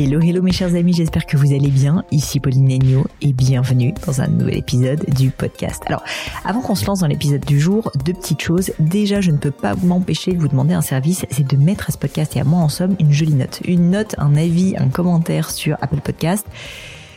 Hello, hello mes chers amis, j'espère que vous allez bien. Ici Pauline Negno et bienvenue dans un nouvel épisode du podcast. Alors, avant qu'on se lance dans l'épisode du jour, deux petites choses. Déjà, je ne peux pas m'empêcher de vous demander un service, c'est de mettre à ce podcast et à moi en somme une jolie note. Une note, un avis, un commentaire sur Apple Podcast.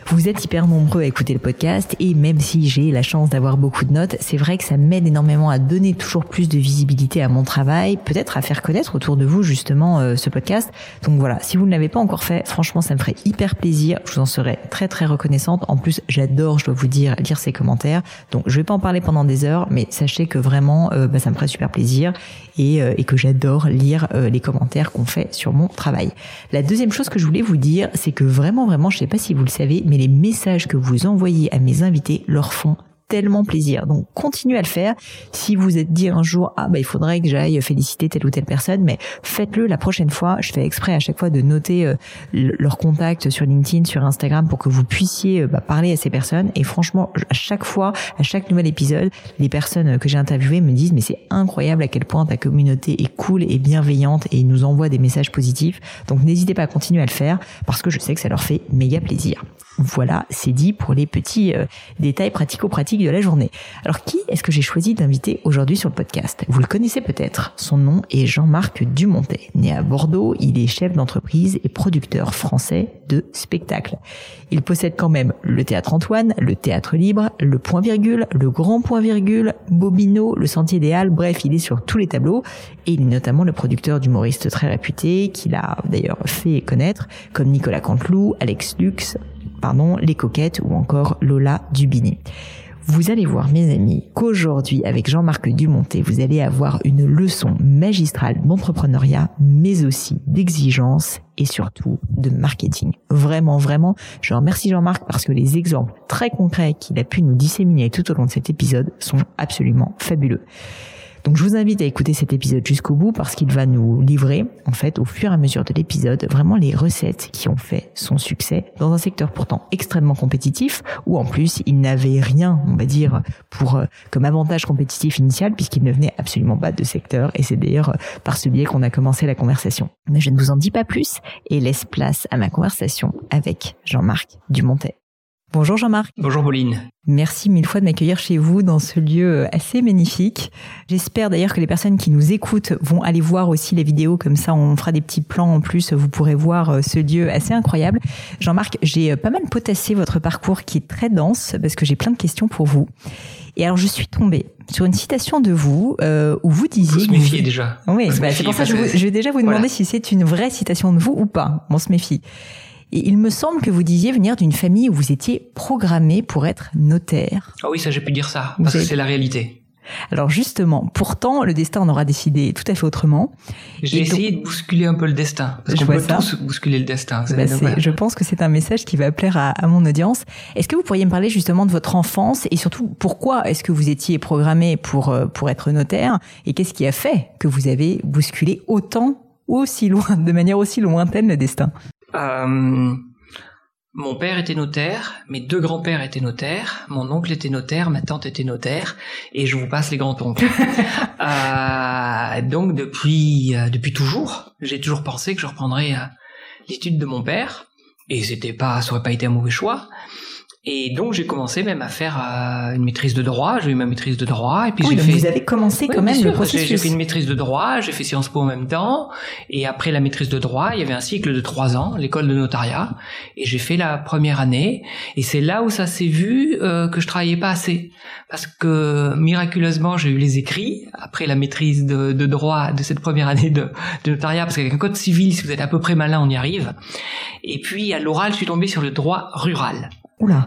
Vous êtes hyper nombreux à écouter le podcast et même si j'ai la chance d'avoir beaucoup de notes, c'est vrai que ça m'aide énormément à donner toujours plus de visibilité à mon travail, peut-être à faire connaître autour de vous justement euh, ce podcast. Donc voilà, si vous ne l'avez pas encore fait, franchement ça me ferait hyper plaisir, je vous en serais très très reconnaissante. En plus, j'adore, je dois vous dire, lire ces commentaires. Donc je vais pas en parler pendant des heures, mais sachez que vraiment euh, bah, ça me ferait super plaisir et, euh, et que j'adore lire les commentaires qu'on fait sur mon travail. La deuxième chose que je voulais vous dire, c'est que vraiment vraiment, je sais pas si vous le savez, mais les messages que vous envoyez à mes invités leur font tellement plaisir. Donc continuez à le faire. Si vous êtes dit un jour ah bah il faudrait que j'aille féliciter telle ou telle personne, mais faites-le la prochaine fois. Je fais exprès à chaque fois de noter euh, leur contact sur LinkedIn, sur Instagram pour que vous puissiez euh, bah, parler à ces personnes. Et franchement, à chaque fois, à chaque nouvel épisode, les personnes que j'ai interviewées me disent mais c'est incroyable à quel point ta communauté est cool et bienveillante et nous envoient des messages positifs. Donc n'hésitez pas à continuer à le faire parce que je sais que ça leur fait méga plaisir. Voilà, c'est dit pour les petits euh, détails pratico-pratiques de la journée. Alors qui est-ce que j'ai choisi d'inviter aujourd'hui sur le podcast? Vous le connaissez peut-être. Son nom est Jean-Marc Dumontet. Né à Bordeaux, il est chef d'entreprise et producteur français de spectacles. Il possède quand même le théâtre Antoine, le théâtre libre, le point virgule, le grand point virgule, Bobino, le sentier des Halles, bref, il est sur tous les tableaux et il est notamment le producteur d'humoristes très réputés qu'il a d'ailleurs fait connaître comme Nicolas Canteloup, Alex Lux, pardon, Les Coquettes ou encore Lola Dubini. Vous allez voir, mes amis, qu'aujourd'hui, avec Jean-Marc Dumontet, vous allez avoir une leçon magistrale d'entrepreneuriat, mais aussi d'exigence et surtout de marketing. Vraiment, vraiment, je remercie Jean-Marc parce que les exemples très concrets qu'il a pu nous disséminer tout au long de cet épisode sont absolument fabuleux. Donc je vous invite à écouter cet épisode jusqu'au bout parce qu'il va nous livrer, en fait, au fur et à mesure de l'épisode, vraiment les recettes qui ont fait son succès dans un secteur pourtant extrêmement compétitif où en plus il n'avait rien, on va dire, pour euh, comme avantage compétitif initial puisqu'il ne venait absolument pas de secteur et c'est d'ailleurs euh, par ce biais qu'on a commencé la conversation. Mais je ne vous en dis pas plus et laisse place à ma conversation avec Jean-Marc Dumontet. Bonjour Jean-Marc. Bonjour Pauline. Merci mille fois de m'accueillir chez vous dans ce lieu assez magnifique. J'espère d'ailleurs que les personnes qui nous écoutent vont aller voir aussi les vidéos, comme ça on fera des petits plans en plus, vous pourrez voir euh, ce lieu assez incroyable. Jean-Marc, j'ai euh, pas mal potassé votre parcours qui est très dense parce que j'ai plein de questions pour vous. Et alors je suis tombée sur une citation de vous euh, où vous disiez... Faut se méfier déjà. Oui, bah, c'est pour ça que je, je, vais déjà vous demander si c'est une vraie citation de vous ou pas. On se méfie. Et il me semble que vous disiez venir d'une famille où vous étiez programmé pour être notaire. Ah oui, ça j'ai pu dire ça, parce que c'est la réalité. Alors justement, pourtant, le destin en aura décidé tout à fait autrement. J'ai essayé de bousculer un peu le destin, parce qu'on peut ça. tous bousculer le destin. Bah je pense que c'est un message qui va plaire à, à mon audience. Est-ce que vous pourriez me parler justement de votre enfance et surtout pourquoi est-ce que vous étiez programmé pour euh, pour être notaire et qu'est-ce qui a fait que vous avez bousculé autant aussi loin, de manière aussi lointaine le destin? Euh, mon père était notaire, mes deux grands-pères étaient notaires, mon oncle était notaire, ma tante était notaire, et je vous passe les grands-oncles. euh, donc depuis euh, depuis toujours, j'ai toujours pensé que je reprendrais euh, l'étude de mon père, et c'était pas, ça aurait pas été un mauvais choix. Et donc j'ai commencé même à faire euh, une maîtrise de droit. J'ai eu ma maîtrise de droit et puis oui, j'ai fait. Vous avez commencé Oui, quand même le processus. J'ai j'ai fait une maîtrise de droit, j'ai fait Sciences Po en même temps, et après la maîtrise de droit, il y avait un cycle de trois ans, l'école de notariat, et j'ai fait la première année, et c'est là où ça s'est vu euh, que je travaillais pas assez, parce que miraculeusement j'ai eu les écrits après la maîtrise de, de droit de cette première année de, de notariat, parce qu'avec un code civil, si vous êtes à peu près malin, on y arrive, et puis à l'oral, je suis tombé sur le droit rural.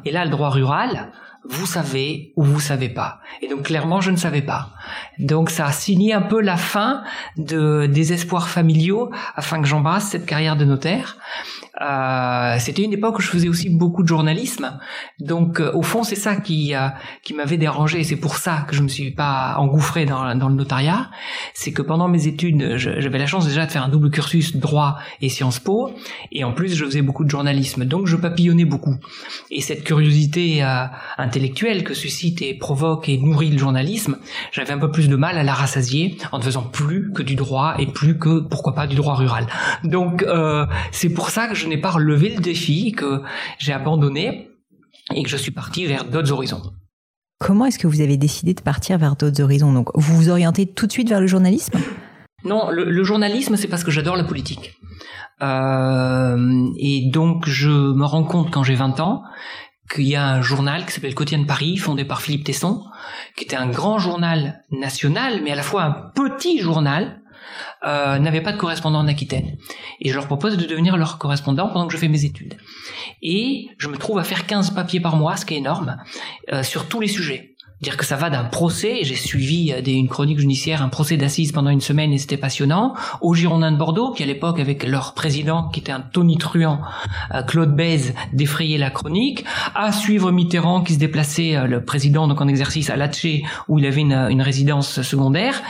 Et là, le droit rural, vous savez ou vous savez pas. Et donc clairement, je ne savais pas. Donc ça a signé un peu la fin de des espoirs familiaux afin que j'embrasse cette carrière de notaire. Euh, C'était une époque où je faisais aussi beaucoup de journalisme. Donc euh, au fond, c'est ça qui euh, qui m'avait dérangé. C'est pour ça que je me suis pas engouffré dans, le notariat. C'est que pendant mes études, j'avais la chance déjà de faire un double cursus droit et Sciences Po. Et en plus, je faisais beaucoup de journalisme. Donc je papillonnais beaucoup. Et cette curiosité euh, intellectuelle que suscite et provoque et nourrit le journalisme, j'avais un peu plus de mal à la rassasier en ne faisant plus que du droit et plus que, pourquoi pas, du droit rural. Donc euh, c'est pour ça que je n'ai pas relevé le défi, que j'ai abandonné et que je suis parti vers d'autres horizons. Comment est-ce que vous avez décidé de partir vers d'autres horizons? Donc, vous vous orientez tout de suite vers le journalisme? Non, le, le journalisme, c'est parce que j'adore la politique. Euh, et donc, je me rends compte quand j'ai 20 ans qu'il y a un journal qui s'appelle Quotidien de Paris, fondé par Philippe Tesson, qui était un grand journal national, mais à la fois un petit journal, euh, n'avait pas de correspondant en Aquitaine. Et je leur propose de devenir leur correspondant pendant que je fais mes études. Et je me trouve à faire 15 papiers par mois, ce qui est énorme, euh, sur tous les sujets. Dire que ça va d'un procès, j'ai suivi euh, une chronique judiciaire, un procès d'assises pendant une semaine et c'était passionnant, aux Girondins de Bordeaux, qui à l'époque avec leur président, qui était un tonitruant, euh, Claude Bèze, défrayait la chronique, à suivre Mitterrand qui se déplaçait, euh, le président donc en exercice à Latché, où il avait une, une résidence secondaire,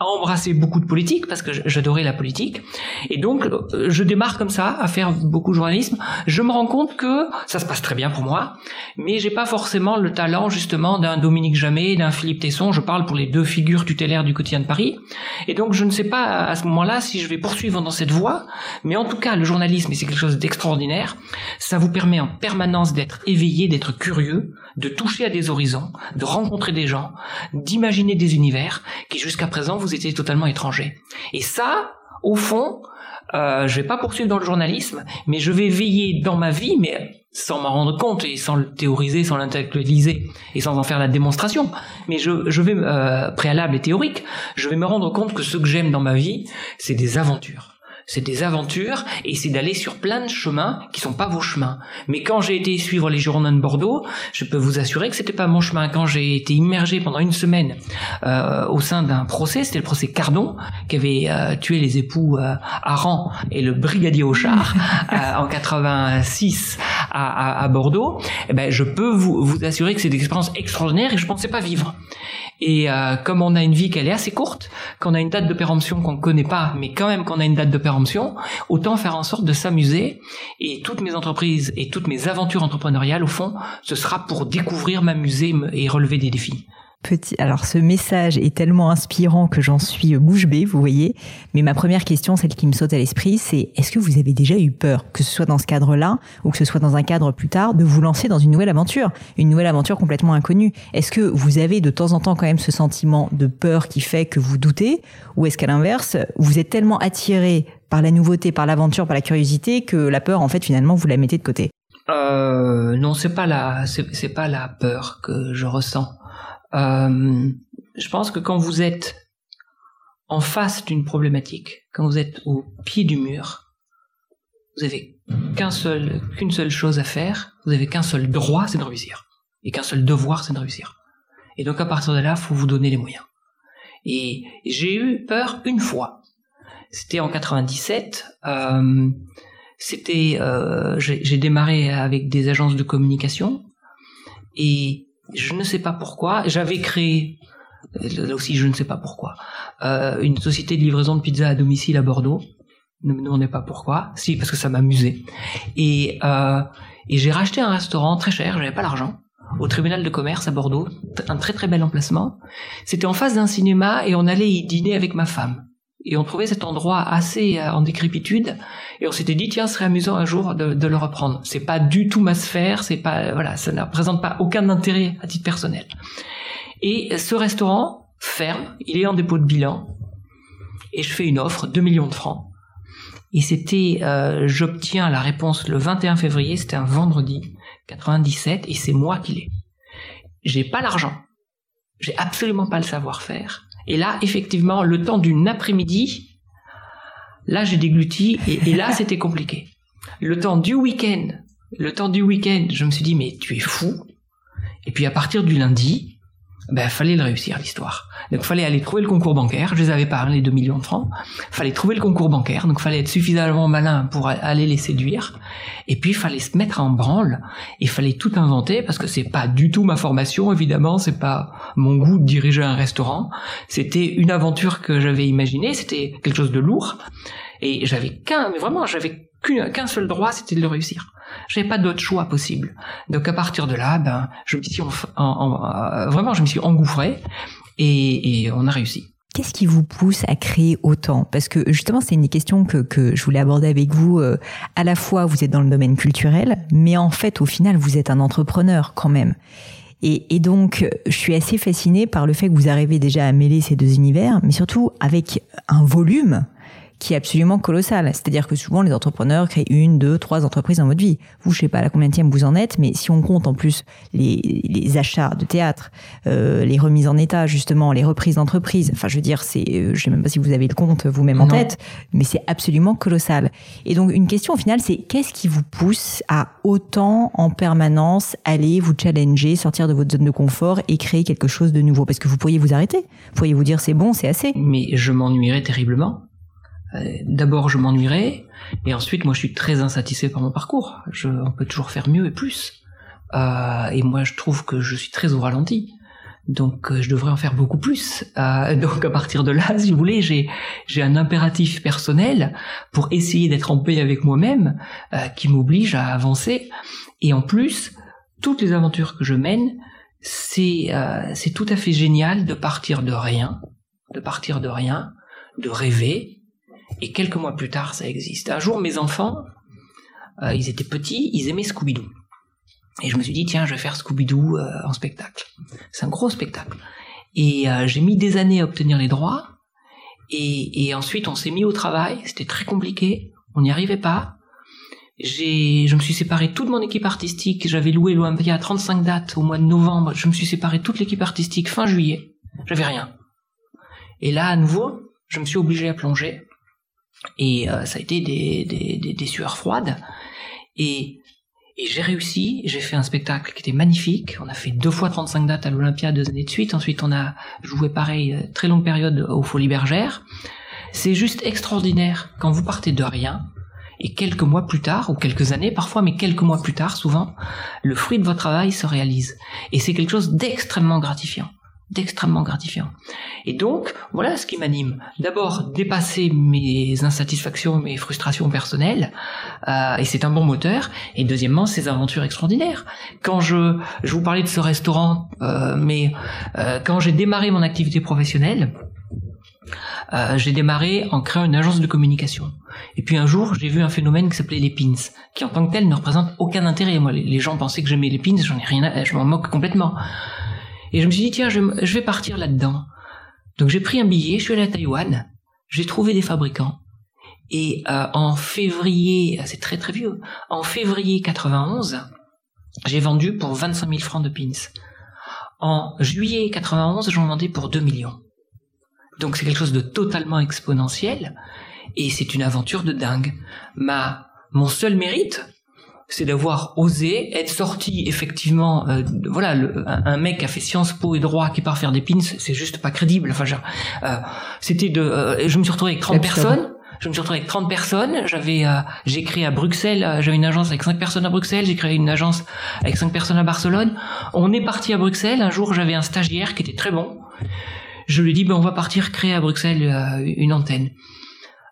à embrasser beaucoup de politique parce que j'adorais la politique. Et donc euh, je démarre comme ça à faire beaucoup de journalisme. Je me rends compte que ça se passe très bien pour moi mais j'ai pas forcément le talent justement d'un Dominique Jamais d'un Philippe Tesson. Je parle pour les deux figures tutélaires du quotidien de Paris. Et donc je ne sais pas à ce moment-là si je vais poursuivre dans cette voie. Mais en tout cas le journalisme c'est quelque chose d'extraordinaire ça vous permet en permanence d'être éveillé d'être curieux de toucher à des horizons de rencontrer des gens d'imaginer des univers qui jusqu'à présent vous étiez totalement étrangers. Et ça, au fond, euh, je vais pas poursuivre dans le journalisme, mais je vais veiller dans ma vie, mais sans m'en rendre compte et sans le théoriser, sans l'intellectualiser et sans en faire la démonstration. Mais je, je vais, euh, préalable et théorique, je vais me rendre compte que ce que j'aime dans ma vie, c'est des aventures c'est des aventures et c'est d'aller sur plein de chemins qui sont pas vos chemins. Mais quand j'ai été suivre les Girondins de Bordeaux, je peux vous assurer que c'était pas mon chemin. Quand j'ai été immergé pendant une semaine euh, au sein d'un procès, c'était le procès Cardon qui avait euh, tué les époux euh, Aran et le brigadier Auchard euh, en 86 à, à, à Bordeaux. Eh ben, je peux vous, vous assurer que c'est des expériences extraordinaires et je pensais pas vivre. Et euh, comme on a une vie qu'elle est assez courte, qu'on a une date de péremption qu'on ne connaît pas, mais quand même qu'on a une date de péremption, autant faire en sorte de s'amuser. Et toutes mes entreprises et toutes mes aventures entrepreneuriales, au fond, ce sera pour découvrir, m'amuser et relever des défis. Petit, alors ce message est tellement inspirant que j'en suis bouche bée, vous voyez. Mais ma première question, celle qui me saute à l'esprit, c'est est-ce que vous avez déjà eu peur, que ce soit dans ce cadre-là ou que ce soit dans un cadre plus tard, de vous lancer dans une nouvelle aventure, une nouvelle aventure complètement inconnue? Est-ce que vous avez de temps en temps quand même ce sentiment de peur qui fait que vous doutez, ou est-ce qu'à l'inverse, vous êtes tellement attiré par la nouveauté, par l'aventure, par la curiosité que la peur, en fait, finalement, vous la mettez de côté? Euh, Non, c'est pas la, c'est pas la peur que je ressens. Euh, je pense que quand vous êtes en face d'une problématique, quand vous êtes au pied du mur, vous avez qu'un seul, qu'une seule chose à faire, vous avez qu'un seul droit, c'est de réussir. Et qu'un seul devoir, c'est de réussir. Et donc à partir de là, faut vous donner les moyens. Et j'ai eu peur une fois. C'était en 97. Euh, c'était, euh, j'ai démarré avec des agences de communication et je ne sais pas pourquoi, j'avais créé, là aussi je ne sais pas pourquoi, euh, une société de livraison de pizza à domicile à Bordeaux. Ne me demandez pas pourquoi. Si, parce que ça m'amusait. Et, euh, et j'ai racheté un restaurant très cher, j'avais pas l'argent, au tribunal de commerce à Bordeaux, un très très bel emplacement. C'était en face d'un cinéma et on allait y dîner avec ma femme. Et on trouvait cet endroit assez euh, en décrépitude. Et on s'était dit tiens ce serait amusant un jour de, de le reprendre. C'est pas du tout ma sphère c'est pas voilà ça ne représente pas aucun intérêt à titre personnel. Et ce restaurant ferme il est en dépôt de bilan et je fais une offre 2 millions de francs. Et c'était euh, j'obtiens la réponse le 21 février c'était un vendredi 97 et c'est moi qui l'ai. J'ai pas l'argent. J'ai absolument pas le savoir-faire et là, effectivement, le temps d'une après-midi, là, j'ai dégluti et, et là, c'était compliqué. Le temps du week-end, le temps du week-end, je me suis dit, mais tu es fou. Et puis à partir du lundi, ben fallait le réussir l'histoire. Donc fallait aller trouver le concours bancaire. Je les avais hein, les 2 millions de francs. Fallait trouver le concours bancaire. Donc fallait être suffisamment malin pour aller les séduire. Et puis fallait se mettre en branle. Et fallait tout inventer parce que c'est pas du tout ma formation évidemment. C'est pas mon goût de diriger un restaurant. C'était une aventure que j'avais imaginée. C'était quelque chose de lourd. Et j'avais qu'un, mais vraiment j'avais qu'un seul droit, c'était de le réussir. J'avais pas d'autre choix possible. Donc à partir de là, ben, je me suis en, vraiment, je me suis engouffré et, et on a réussi. Qu'est-ce qui vous pousse à créer autant? Parce que justement, c'est une question que, que je voulais aborder avec vous. Euh, à la fois, vous êtes dans le domaine culturel, mais en fait, au final, vous êtes un entrepreneur quand même. Et, et, donc, je suis assez fascinée par le fait que vous arrivez déjà à mêler ces deux univers, mais surtout avec un volume qui est absolument colossal. C'est-à-dire que souvent les entrepreneurs créent une, deux, trois entreprises dans votre vie. Vous, je sais pas à la combien vous en êtes, mais si on compte en plus les, les achats de théâtre, euh, les remises en état justement, les reprises d'entreprise, enfin je veux dire, c'est, euh, je sais même pas si vous avez le compte vous-même en tête, mais c'est absolument colossal. Et donc une question au final, c'est qu'est-ce qui vous pousse à autant en permanence aller vous challenger, sortir de votre zone de confort et créer quelque chose de nouveau? Parce que vous pourriez vous arrêter, vous pourriez vous dire c'est bon, c'est assez. Mais je m'ennuierais terriblement d'abord je m'ennuierais et ensuite moi je suis très insatisfait par mon parcours. Je, on peut toujours faire mieux et plus. Euh, et moi je trouve que je suis très au ralenti. Donc euh, je devrais en faire beaucoup plus. Euh, donc à partir de là, si vous voulez, j'ai j'ai un impératif personnel pour essayer d'être en paix avec moi-même euh, qui m'oblige à avancer. Et en plus, toutes les aventures que je mène, c'est c'est tout à fait génial de partir de rien, de partir de rien, de rêver, et quelques mois plus tard, ça existe. Un jour, mes enfants, euh, ils étaient petits, ils aimaient Scooby-Doo. Et je me suis dit, tiens, je vais faire Scooby-Doo euh, en spectacle. C'est un gros spectacle. Et euh, j'ai mis des années à obtenir les droits. Et, ensuite, on s'est mis au travail. C'était très compliqué. On n'y arrivait pas. Je me suis séparé de toute mon équipe artistique. J'avais loué l'Olympia à 35 dates au mois de novembre. Je me suis séparé toute l'équipe artistique fin juillet. J'avais rien. Et là, à nouveau, je me suis obligé à plonger. Et euh, ça a été des, des, des, sueurs froides. Et, et j'ai réussi, j'ai fait un spectacle qui était magnifique. On a fait deux fois 35 dates à l'Olympia deux années de suite. Ensuite, on a joué pareil, euh, très longue période aux Folies Bergères. C'est juste extraordinaire quand vous partez de rien. Et quelques mois plus tard, ou quelques années parfois, mais quelques mois plus tard, souvent, le fruit de votre travail se réalise. Et c'est quelque chose d'extrêmement gratifiant d'extrêmement gratifiant. Et donc, voilà ce qui m'anime. D'abord, dépasser mes insatisfactions, mes frustrations personnelles, euh, et c'est un bon moteur. Et deuxièmement, ces aventures extraordinaires. Quand je, je vous parlais de ce restaurant, euh, mais euh, quand j'ai démarré mon activité professionnelle, j'ai démarré en créant une agence de communication. Et puis un jour, j'ai vu un phénomène qui s'appelait les pins, qui en tant que tel ne représente aucun intérêt. Moi, les, gens pensaient que j'aimais les pins, j'en ai rien, je m'en moque complètement. Et je me suis dit, tiens, je, vais partir là-dedans. Donc j'ai pris un billet, je suis allé à Taïwan, j'ai trouvé des fabricants. Et euh, en février, c'est très très vieux, en février 91, j'ai vendu pour 25 000 francs de pins. En juillet 91, j'en vendais pour 2 millions. Donc c'est quelque chose de totalement exponentiel et c'est une aventure de dingue. Ma, mon seul mérite, c'est d'avoir osé être sorti effectivement euh, voilà un, mec qui a fait Sciences Po et droit qui part faire des pins c'est juste pas crédible. Enfin euh, c'était de euh, je me suis retrouvé avec 30 personnes. Je me suis retrouvé avec 30 personnes. J'avais j'ai créé à Bruxelles j'avais une agence avec 5 personnes à Bruxelles. J'ai créé une agence avec 5 personnes à Barcelone. On est parti à Bruxelles. Un jour j'avais un stagiaire qui était très bon. Je lui ai dit ben on va partir créer à Bruxelles une antenne.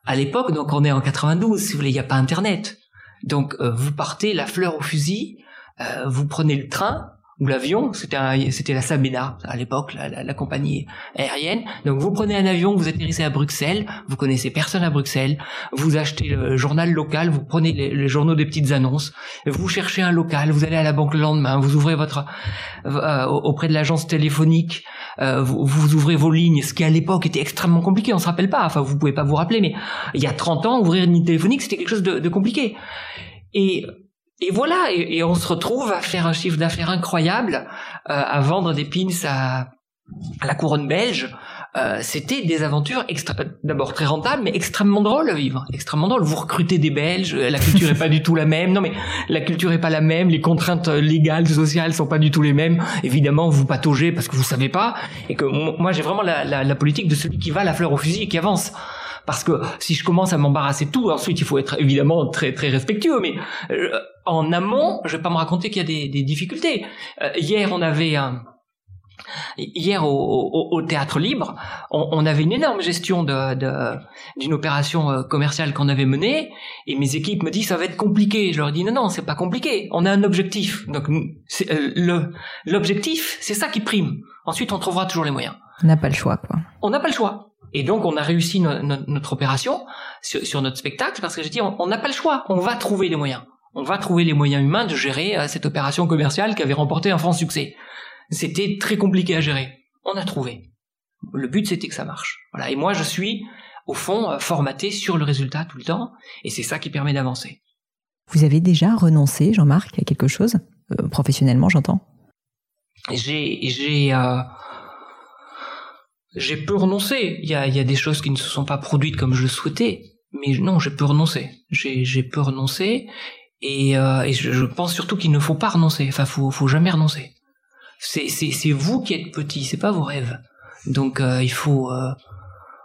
À l'époque donc on est en 92 si vous voulez il n'y a pas internet donc euh, vous partez la fleur au fusil, euh, vous prenez le train, ou l'avion, c'était la Sabena à l'époque, la, la, compagnie aérienne. Donc vous prenez un avion, vous atterrissez à Bruxelles, vous connaissez personne à Bruxelles, vous achetez le journal local, vous prenez les, journaux des petites annonces, vous cherchez un local, vous allez à la banque le lendemain, vous ouvrez votre euh, auprès de l'agence téléphonique, euh, vous, vous, ouvrez vos lignes, ce qui à l'époque était extrêmement compliqué, on se rappelle pas, enfin vous pouvez pas vous rappeler, mais il y a 30 ans, ouvrir une ligne téléphonique, c'était quelque chose de, de compliqué. Et et voilà, et, on se retrouve à faire un chiffre d'affaires incroyable, euh, à vendre des pins à, la couronne belge. Euh, c'était des aventures d'abord très rentables, mais extrêmement drôles à vivre. Extrêmement drôles. Vous recrutez des Belges, la culture est pas du tout la même. Non, mais la culture est pas la même. Les contraintes légales, sociales sont pas du tout les mêmes. Évidemment, vous pataugez parce que vous savez pas. Et que moi, j'ai vraiment la, la, la politique de celui qui va la fleur au fusil et qui avance parce que si je commence à m'embarrasser de tout, ensuite il faut être évidemment très très respectueux, mais euh, en amont, je vais pas me raconter qu'il y a des, des difficultés. Euh, hier, on avait un Hier au, au, théâtre libre, on, on, avait une énorme gestion de, d'une opération euh, commerciale qu'on avait menée, et mes équipes me disent ça va être compliqué. Je leur dis non non c'est pas compliqué. On a un objectif. Donc le l'objectif c'est ça qui prime. Ensuite on trouvera toujours les moyens. On n'a pas le choix quoi. On n'a pas le choix. Et donc on a réussi notre opération sur, notre spectacle parce que j'ai dit on n'a pas le choix, on va trouver les moyens. On va trouver les moyens humains de gérer euh, cette opération commerciale qui avait remporté un franc succès. C'était très compliqué à gérer. On a trouvé. Le but c'était que ça marche. Voilà. Et moi je suis au fond euh, formaté sur le résultat tout le temps et c'est ça qui permet d'avancer. Vous avez déjà renoncé, Jean-Marc, à quelque chose? Euh, professionnellement, j'entends. J'ai j'ai j'ai peu renoncé. Il y a, des choses qui ne se sont pas produites comme je le souhaitais, mais non, j'ai peu renoncé. J'ai, peu renoncé, et, euh, je, pense surtout qu'il ne faut pas renoncer. Enfin, faut, faut jamais renoncer. C'est, vous qui êtes petit, c'est pas vos rêves. Donc, euh, il faut, euh,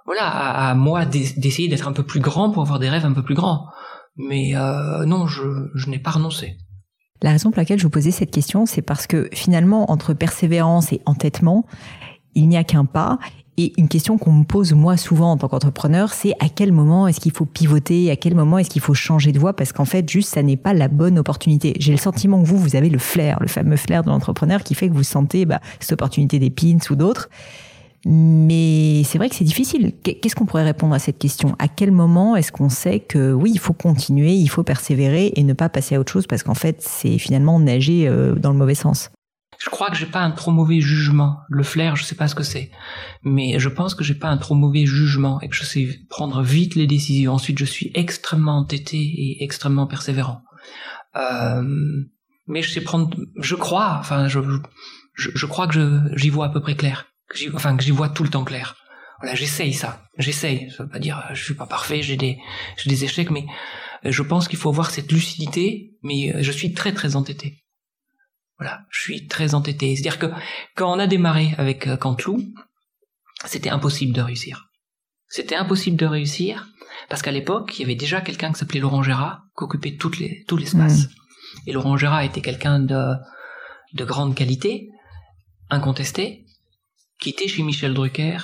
voilà, à, moi d'essayer d'être un peu plus grand pour avoir des rêves un peu plus grands. Mais non, je n'ai pas renoncé. La raison pour laquelle je vous posais cette question, c'est parce que finalement, entre persévérance et entêtement, il n'y a qu'un pas. Et une question qu'on me pose moi souvent en tant qu'entrepreneur, c'est à quel moment est-ce qu'il faut pivoter, à quel moment est-ce qu'il faut changer de voie, parce qu'en fait, juste, ça n'est pas la bonne opportunité. J'ai le sentiment que vous, vous avez le flair, le fameux flair de l'entrepreneur qui fait que vous sentez bah, cette opportunité des pins ou d'autres. Mais c'est vrai que c'est difficile. Qu'est-ce qu'on pourrait répondre à cette question? À quel moment est-ce qu'on sait que oui, il faut continuer, il faut persévérer et ne pas passer à autre chose parce qu'en fait, c'est finalement nager euh, dans le mauvais sens? Je crois que j'ai pas un trop mauvais jugement. Le flair, je sais pas ce que c'est, mais je pense que j'ai pas un trop mauvais jugement et que je sais prendre vite les décisions. Ensuite, je suis extrêmement entêté et extrêmement persévérant. Euh, mais je sais prendre, je crois, enfin, je, je, je crois que j'y vois à peu près clair, enfin que j'y vois tout le temps clair. Voilà, j'essaye ça, j'essaye. Ça veut pas dire je suis pas parfait, j'ai des, j'ai des échecs, mais je pense qu'il faut avoir cette lucidité. Mais je suis très très entêté. Voilà, je suis très entêté. C'est-à-dire que quand on a démarré avec euh, Cantlou, c'était impossible de réussir. C'était impossible de réussir parce qu'à l'époque, il y avait déjà quelqu'un qui s'appelait Laurent Gérard, qui occupait tout l'espace. Et Laurent Gérard était quelqu'un de, de grande qualité, incontesté, qui était chez Michel Drucker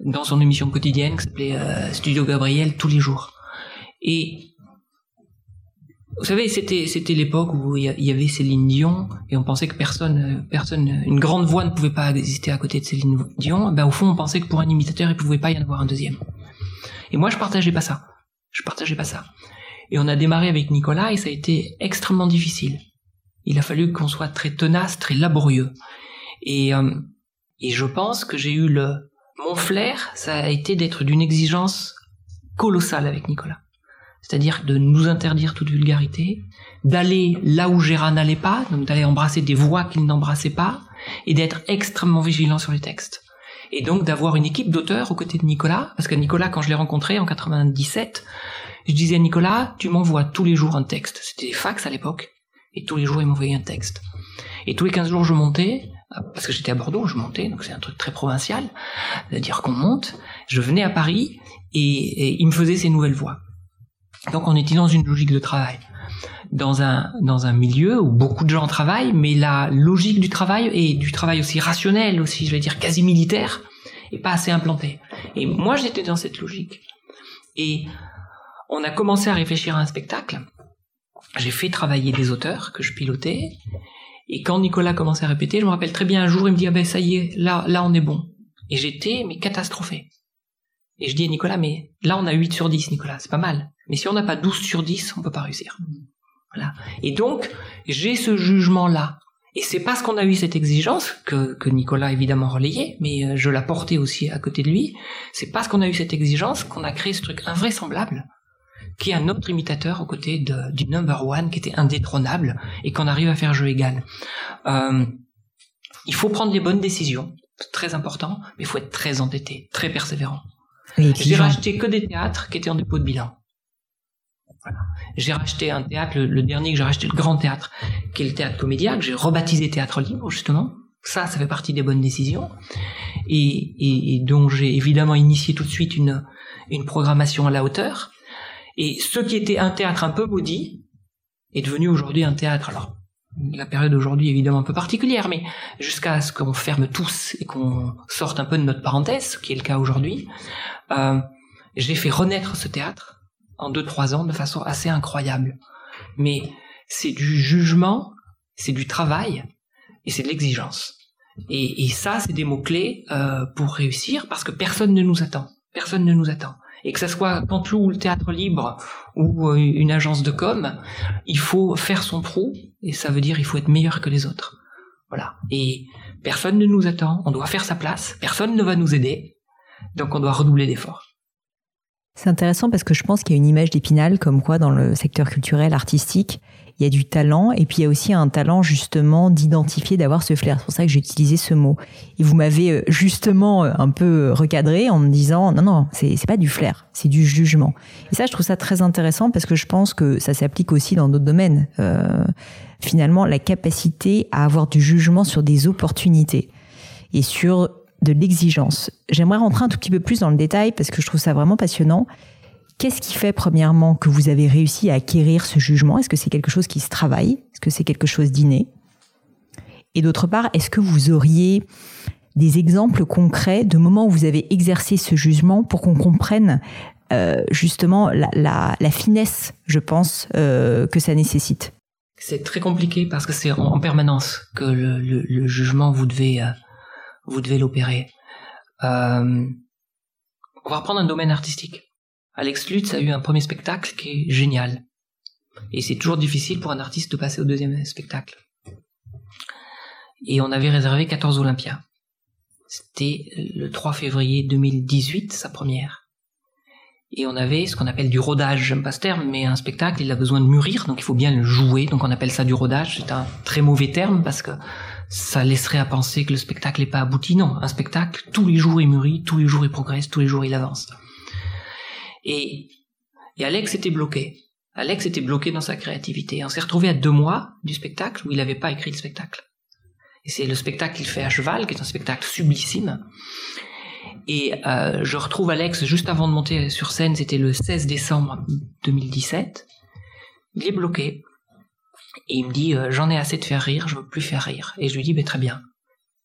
dans son émission quotidienne qui s'appelait euh, Studio Gabriel tous les jours. Et vous savez, c'était c'était l'époque où il y avait Céline Dion et on pensait que personne personne une grande voix ne pouvait pas exister à côté de Céline Dion. Ben au fond, on pensait que pour un imitateur, il pouvait pas y en avoir un deuxième. Et moi, je partageais pas ça. Je partageais pas ça. Et on a démarré avec Nicolas et ça a été extrêmement difficile. Il a fallu qu'on soit très tenace, très laborieux. Et euh, et je pense que j'ai eu le mon flair, ça a été d'être d'une exigence colossale avec Nicolas c'est-à-dire de nous interdire toute vulgarité, d'aller là où Gérard n'allait pas, donc d'aller embrasser des voix qu'il n'embrassait pas, et d'être extrêmement vigilant sur les textes. Et donc d'avoir une équipe d'auteurs aux côtés de Nicolas, parce que Nicolas, quand je l'ai rencontré en 97, je disais à Nicolas, tu m'envoies tous les jours un texte. C'était des fax à l'époque, et tous les jours il m'envoyait un texte. Et tous les 15 jours je montais, parce que j'étais à Bordeaux, je montais, donc c'est un truc très provincial, c'est-à-dire qu'on monte, je venais à Paris, et, et il me faisait ses nouvelles voix. Donc on était dans une logique de travail, dans un dans un milieu où beaucoup de gens travaillent, mais la logique du travail et du travail aussi rationnel, aussi je vais dire quasi militaire, est pas assez implantée. Et moi j'étais dans cette logique. Et on a commencé à réfléchir à un spectacle. J'ai fait travailler des auteurs que je pilotais. Et quand Nicolas commençait à répéter, je me rappelle très bien un jour, il me dit ah ben ça y est, là là on est bon. Et j'étais mais catastrophé. Et je dis à Nicolas mais là on a 8 sur 10 Nicolas, c'est pas mal. Mais si on n'a pas 12 sur 10, on peut pas réussir. Voilà. Et donc j'ai ce jugement là. Et c'est parce qu'on a eu cette exigence que, que Nicolas évidemment relayait, mais euh, je la portais aussi à côté de lui. C'est parce qu'on a eu cette exigence qu'on a créé ce truc invraisemblable qui est un autre imitateur aux côtés de, du number one qui était indétrônable et qu'on arrive à faire jeu égal. Euh, il faut prendre les bonnes décisions, c'est très important, mais il faut être très endetté, très persévérant. J'ai racheté que des théâtres qui étaient en dépôt de bilan. Voilà. J'ai racheté un théâtre, le, dernier que j'ai racheté, le Grand Théâtre, qui est le théâtre comédien, que j'ai rebaptisé Théâtre Libre, justement. Ça, ça fait partie des bonnes décisions. Et, et, et dont j'ai évidemment initié tout de suite une, une programmation à la hauteur. Et ce qui était un théâtre un peu maudit est devenu aujourd'hui un théâtre. Alors, la période aujourd'hui évidemment un peu particulière, mais jusqu'à ce qu'on ferme tous et qu'on sorte un peu de notre parenthèse, ce qui est le cas aujourd'hui, euh, j'ai fait renaître ce théâtre en deux trois ans de façon assez incroyable. Mais c'est du jugement, c'est du travail et c'est de l'exigence. Et, ça, c'est des mots clés euh, pour réussir parce que personne ne nous attend. Personne ne nous attend et que ça soit Pantelou ou le théâtre libre ou euh, une agence de com, il faut faire son trou et ça veut dire il faut être meilleur que les autres. Voilà. Et personne ne nous attend, on doit faire sa place, personne ne va nous aider, donc on doit redoubler d'efforts. C'est intéressant parce que je pense qu'il y a une image d'épinal comme quoi dans le secteur culturel, artistique, il y a du talent et puis il y a aussi un talent justement d'identifier, d'avoir ce flair. C'est pour ça que j'ai utilisé ce mot. Et vous m'avez euh, justement euh, un peu recadré en me disant non non, c'est c'est pas du flair, c'est du jugement. Et ça, je trouve ça très intéressant parce que je pense que ça s'applique aussi dans d'autres domaines. Euh, finalement, la capacité à avoir du jugement sur des opportunités et sur de l'exigence. J'aimerais rentrer un tout petit peu plus dans le détail parce que je trouve ça vraiment passionnant. Qu'est-ce qui fait, premièrement, que vous avez réussi à acquérir ce jugement? Est-ce que c'est quelque chose qui se travaille? Est-ce que c'est quelque chose d'inné? Et d'autre part, est-ce que vous auriez des exemples concrets de moments où vous avez exercé ce jugement pour qu'on comprenne euh, justement la, finesse, je pense, euh, que ça nécessite? C'est très compliqué parce que c'est en, permanence que le, jugement, vous devez, euh, vous devez l'opérer. on va reprendre un domaine artistique. Alex Lutz a eu un premier spectacle qui est génial. Et c'est toujours difficile pour un artiste de passer au deuxième spectacle. Et on avait réservé 14 Olympiens. C'était le 3 février 2018, sa première. Et on avait ce qu'on appelle du rodage. J'aime pas ce terme, mais un spectacle, il a besoin de mûrir, donc il faut bien le jouer. Donc on appelle ça du rodage. C'est un très mauvais terme parce que ça laisserait à penser que le spectacle n'est pas abouti. Non, un spectacle, tous les jours il mûrit, tous les jours il progresse, tous les jours il avance. Et, et Alex était bloqué. Alex était bloqué dans sa créativité. On s'est retrouvé à deux mois du spectacle où il n'avait pas écrit le spectacle. Et c'est le spectacle qu'il fait à cheval, qui est un spectacle sublissime. Et euh, je retrouve Alex juste avant de monter sur scène, c'était le 16 décembre 2017. Il est bloqué. Et il me dit, euh, j'en ai assez de faire rire, je veux plus faire rire. Et je lui dis, ben, très bien,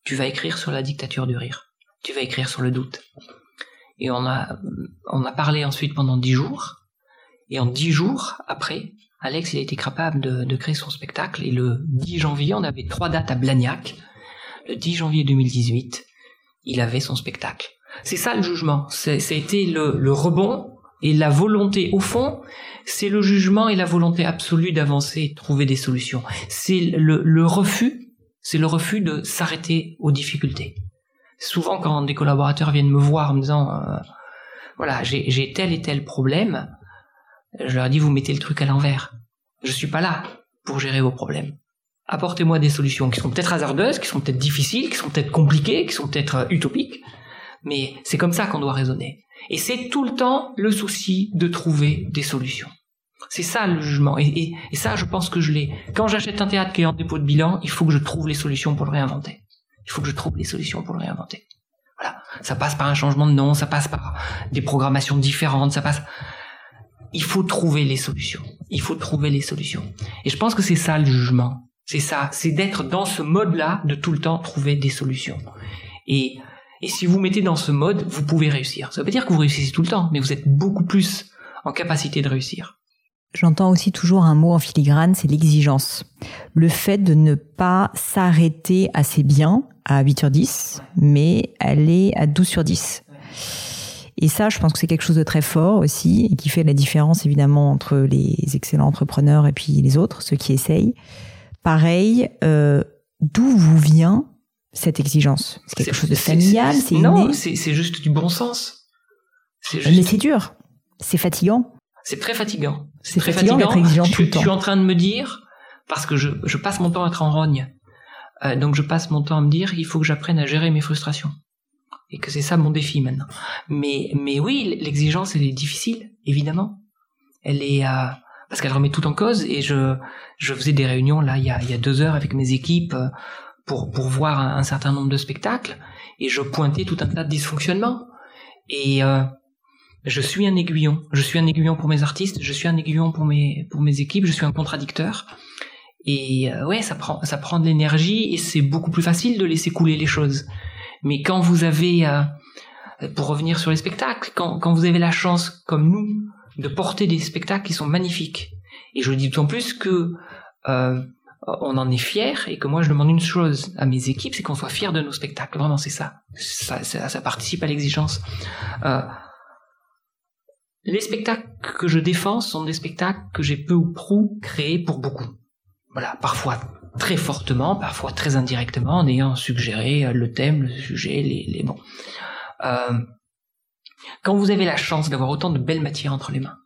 tu vas écrire sur la dictature du rire. Tu vas écrire sur le doute. Et on a, on a parlé ensuite pendant dix jours. Et en dix jours après, Alex, il a été capable de, de, créer son spectacle. Et le 10 janvier, on avait trois dates à Blagnac. Le 10 janvier 2018, il avait son spectacle. C'est ça le jugement. C'était le, le rebond et la volonté. Au fond, c'est le jugement et la volonté absolue d'avancer et de trouver des solutions. C'est le, refus, c'est le refus de s'arrêter aux difficultés souvent quand des collaborateurs viennent me voir en me disant euh, voilà j'ai tel et tel problème je leur dis vous mettez le truc à l'envers je suis pas là pour gérer vos problèmes apportez-moi des solutions qui sont peut-être hasardeuses qui sont peut-être difficiles qui sont peut-être compliquées qui sont peut-être euh, utopiques mais c'est comme ça qu'on doit raisonner et c'est tout le temps le souci de trouver des solutions c'est ça le jugement. Et, ça, je pense que je l'ai. Quand j'achète un théâtre qui est en dépôt de bilan, il faut que je trouve les solutions pour le réinventer. Il faut que je trouve des solutions pour le réinventer. Voilà. Ça passe par un changement de nom, ça passe par des programmations différentes, ça passe. Il faut trouver les solutions. Il faut trouver les solutions. Et je pense que c'est ça le jugement. C'est ça. C'est d'être dans ce mode-là, de tout le temps trouver des solutions. Et, et si vous mettez dans ce mode, vous pouvez réussir. Ça veut pas dire que vous réussissez tout le temps, mais vous êtes beaucoup plus en capacité de réussir J'entends aussi toujours un mot en filigrane, c'est l'exigence. Le fait de ne pas s'arrêter assez bien à 8 sur 10, mais aller à 12 sur 10. Et ça, je pense que c'est quelque chose de très fort aussi, et qui fait la différence évidemment entre les excellents entrepreneurs et puis les autres, ceux qui essayent. Pareil, euh, d'où vous vient cette exigence C'est quelque chose de familial C'est Non, c'est juste du bon sens. Mais c'est dur, c'est fatigant. C'est très fatigant. C'est très fatigant d'être exigeant tout le temps. Je suis en train de me dire, parce que je, je passe mon temps à être en rogne, euh, donc je passe mon temps à me dire, il faut que j'apprenne à gérer mes frustrations et que c'est ça mon défi maintenant. Mais mais oui, l'exigence elle est difficile, évidemment. Elle est euh, parce qu'elle remet tout en cause et je je faisais des réunions là il y a il y a deux heures avec mes équipes euh, pour pour voir un, certain nombre de spectacles et je pointais tout un tas de dysfonctionnements et euh, je suis un aiguillon. Je suis un aiguillon pour mes artistes, je suis un aiguillon pour mes pour mes équipes, je suis un contradicteur. Et euh, ouais, ça prend ça prend de l'énergie et c'est beaucoup plus facile de laisser couler les choses. Mais quand vous avez, euh, pour revenir sur les spectacles, quand, quand vous avez la chance, comme nous, de porter des spectacles qui sont magnifiques, et je le dis d'autant plus que euh, on en est fier et que moi je demande une chose à mes équipes, c'est qu'on soit fiers de nos spectacles. Vraiment, c'est ça. Ça, ça. participe à l'exigence. Euh, les spectacles que je défends sont des spectacles que j'ai peu ou prou créés pour beaucoup. Voilà, parfois très fortement, parfois très indirectement, en ayant suggéré euh, le thème, le sujet, les, les. Euh, quand vous avez la chance d'avoir autant de belles matières entre les mains,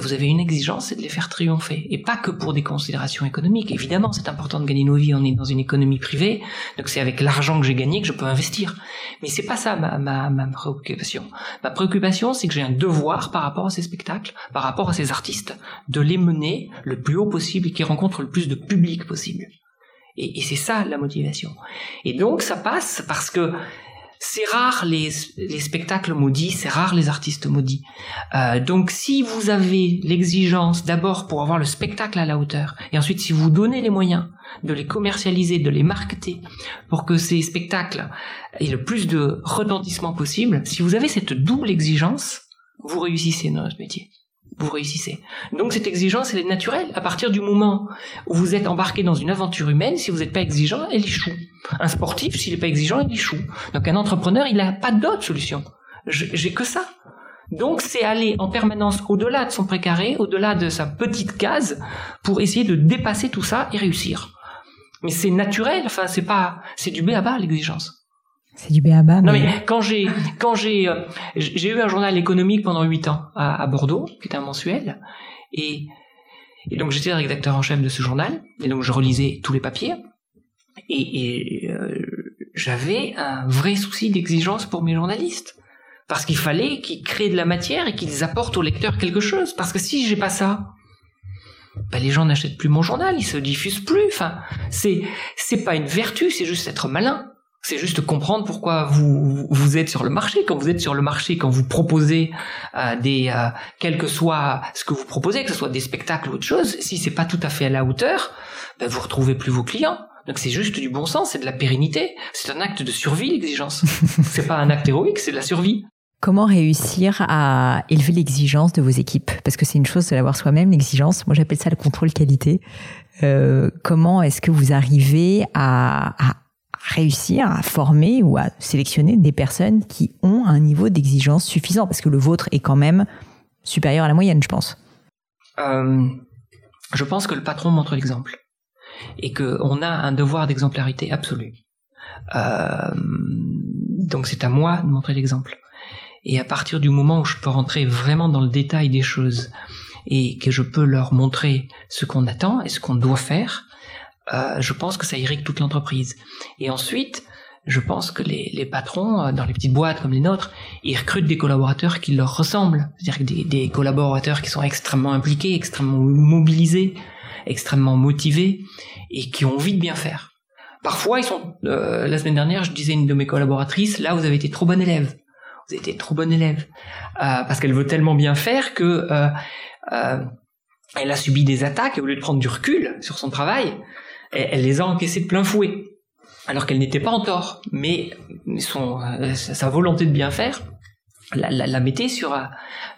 vous avez une exigence, c'est de les faire triompher. Et pas que pour des considérations économiques. Évidemment, c'est important de gagner nos vies, on est dans une économie privée, donc c'est avec l'argent que j'ai gagné que je peux investir. Mais c'est pas ça ma, ma, ma préoccupation. Ma préoccupation, c'est que j'ai un devoir par rapport à ces spectacles, par rapport à ces artistes, de les mener le plus haut possible et qu'ils rencontrent le plus de public possible. Et, et c'est ça la motivation. Et donc ça passe parce que c'est rare les, les, spectacles maudits, c'est rare les artistes maudits. Euh, donc si vous avez l'exigence d'abord pour avoir le spectacle à la hauteur, et ensuite si vous donnez les moyens de les commercialiser, de les marketer, pour que ces spectacles aient le plus de retentissement possible, si vous avez cette double exigence, vous réussissez dans notre métier vous réussissez. Donc cette exigence, elle est naturelle. À partir du moment où vous êtes embarqué dans une aventure humaine, si vous n'êtes pas exigeant, elle échoue. Un sportif, s'il n'est pas exigeant, il échoue. Donc un entrepreneur, il n'a pas d'autre solution. J'ai que ça. Donc c'est aller en permanence au-delà de son précaré, au-delà de sa petite case, pour essayer de dépasser tout ça et réussir. Mais c'est naturel, enfin c'est pas, c'est du b à bas l'exigence. C'est du béaba. Non mais quand j'ai quand j'ai euh, j'ai eu un journal économique pendant huit ans à, Bordeaux, qui était un mensuel, et, et donc j'étais rédacteur en chef de ce journal, et donc je relisais tous les papiers, et, et euh, j'avais un vrai souci d'exigence pour mes journalistes, parce qu'il fallait qu'ils créent de la matière et qu'ils apportent au lecteur quelque chose, parce que si j'ai pas ça, ben les gens n'achètent plus mon journal, ils se diffusent plus. Enfin, c'est c'est pas une vertu, c'est juste être malin. C'est juste comprendre pourquoi vous vous êtes sur le marché. Quand vous êtes sur le marché, quand vous proposez euh, des, euh, quel que soit ce que vous proposez, que ce soit des spectacles ou autre chose, si c'est pas tout à fait à la hauteur, ben vous retrouvez plus vos clients. Donc c'est juste du bon sens, c'est de la pérennité, c'est un acte de survie l'exigence. c'est pas un acte héroïque, c'est de la survie. Comment réussir à élever l'exigence de vos équipes? Parce que c'est une chose de l'avoir soi-même, l'exigence. Moi, j'appelle ça le contrôle qualité. Euh, comment est-ce que vous arrivez à, à réussir à former ou à sélectionner des personnes qui ont un niveau d'exigence suffisant Parce que le vôtre est quand même supérieur à la moyenne, je pense. Euh, je pense que le patron montre l'exemple et qu'on a un devoir d'exemplarité absolue. Euh, donc c'est à moi de montrer l'exemple. Et à partir du moment où je peux rentrer vraiment dans le détail des choses et que je peux leur montrer ce qu'on attend et ce qu'on doit faire, euh, je pense que ça irrigue toute l'entreprise. Et ensuite, je pense que les, patrons, euh, dans les petites boîtes comme les nôtres, ils recrutent des collaborateurs qui leur ressemblent. C'est-à-dire des, des collaborateurs qui sont extrêmement impliqués, extrêmement mobilisés, extrêmement motivés et qui ont envie de bien faire. Parfois, ils sont. Euh, la semaine dernière, je disais à une de mes collaboratrices, là, vous avez été trop bonne élève. Vous avez été trop bonne élève parce qu'elle veut tellement bien faire que elle a subi des attaques et au lieu de prendre du recul sur son travail, elle, les a encaissées de plein fouet. Alors qu'elle n'était pas en tort, mais son, euh, sa volonté de bien faire la, la, mettez sur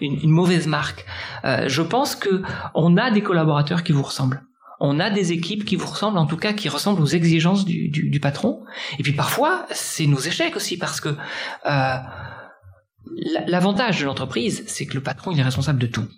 une, une mauvaise marque. je pense que on a des collaborateurs qui vous ressemblent on a des équipes qui vous ressemblent, en tout cas qui ressemblent aux exigences du, du, patron. Et puis parfois, c'est nos échecs aussi, parce que euh, l'avantage de l'entreprise, c'est que le patron, il est responsable de tout.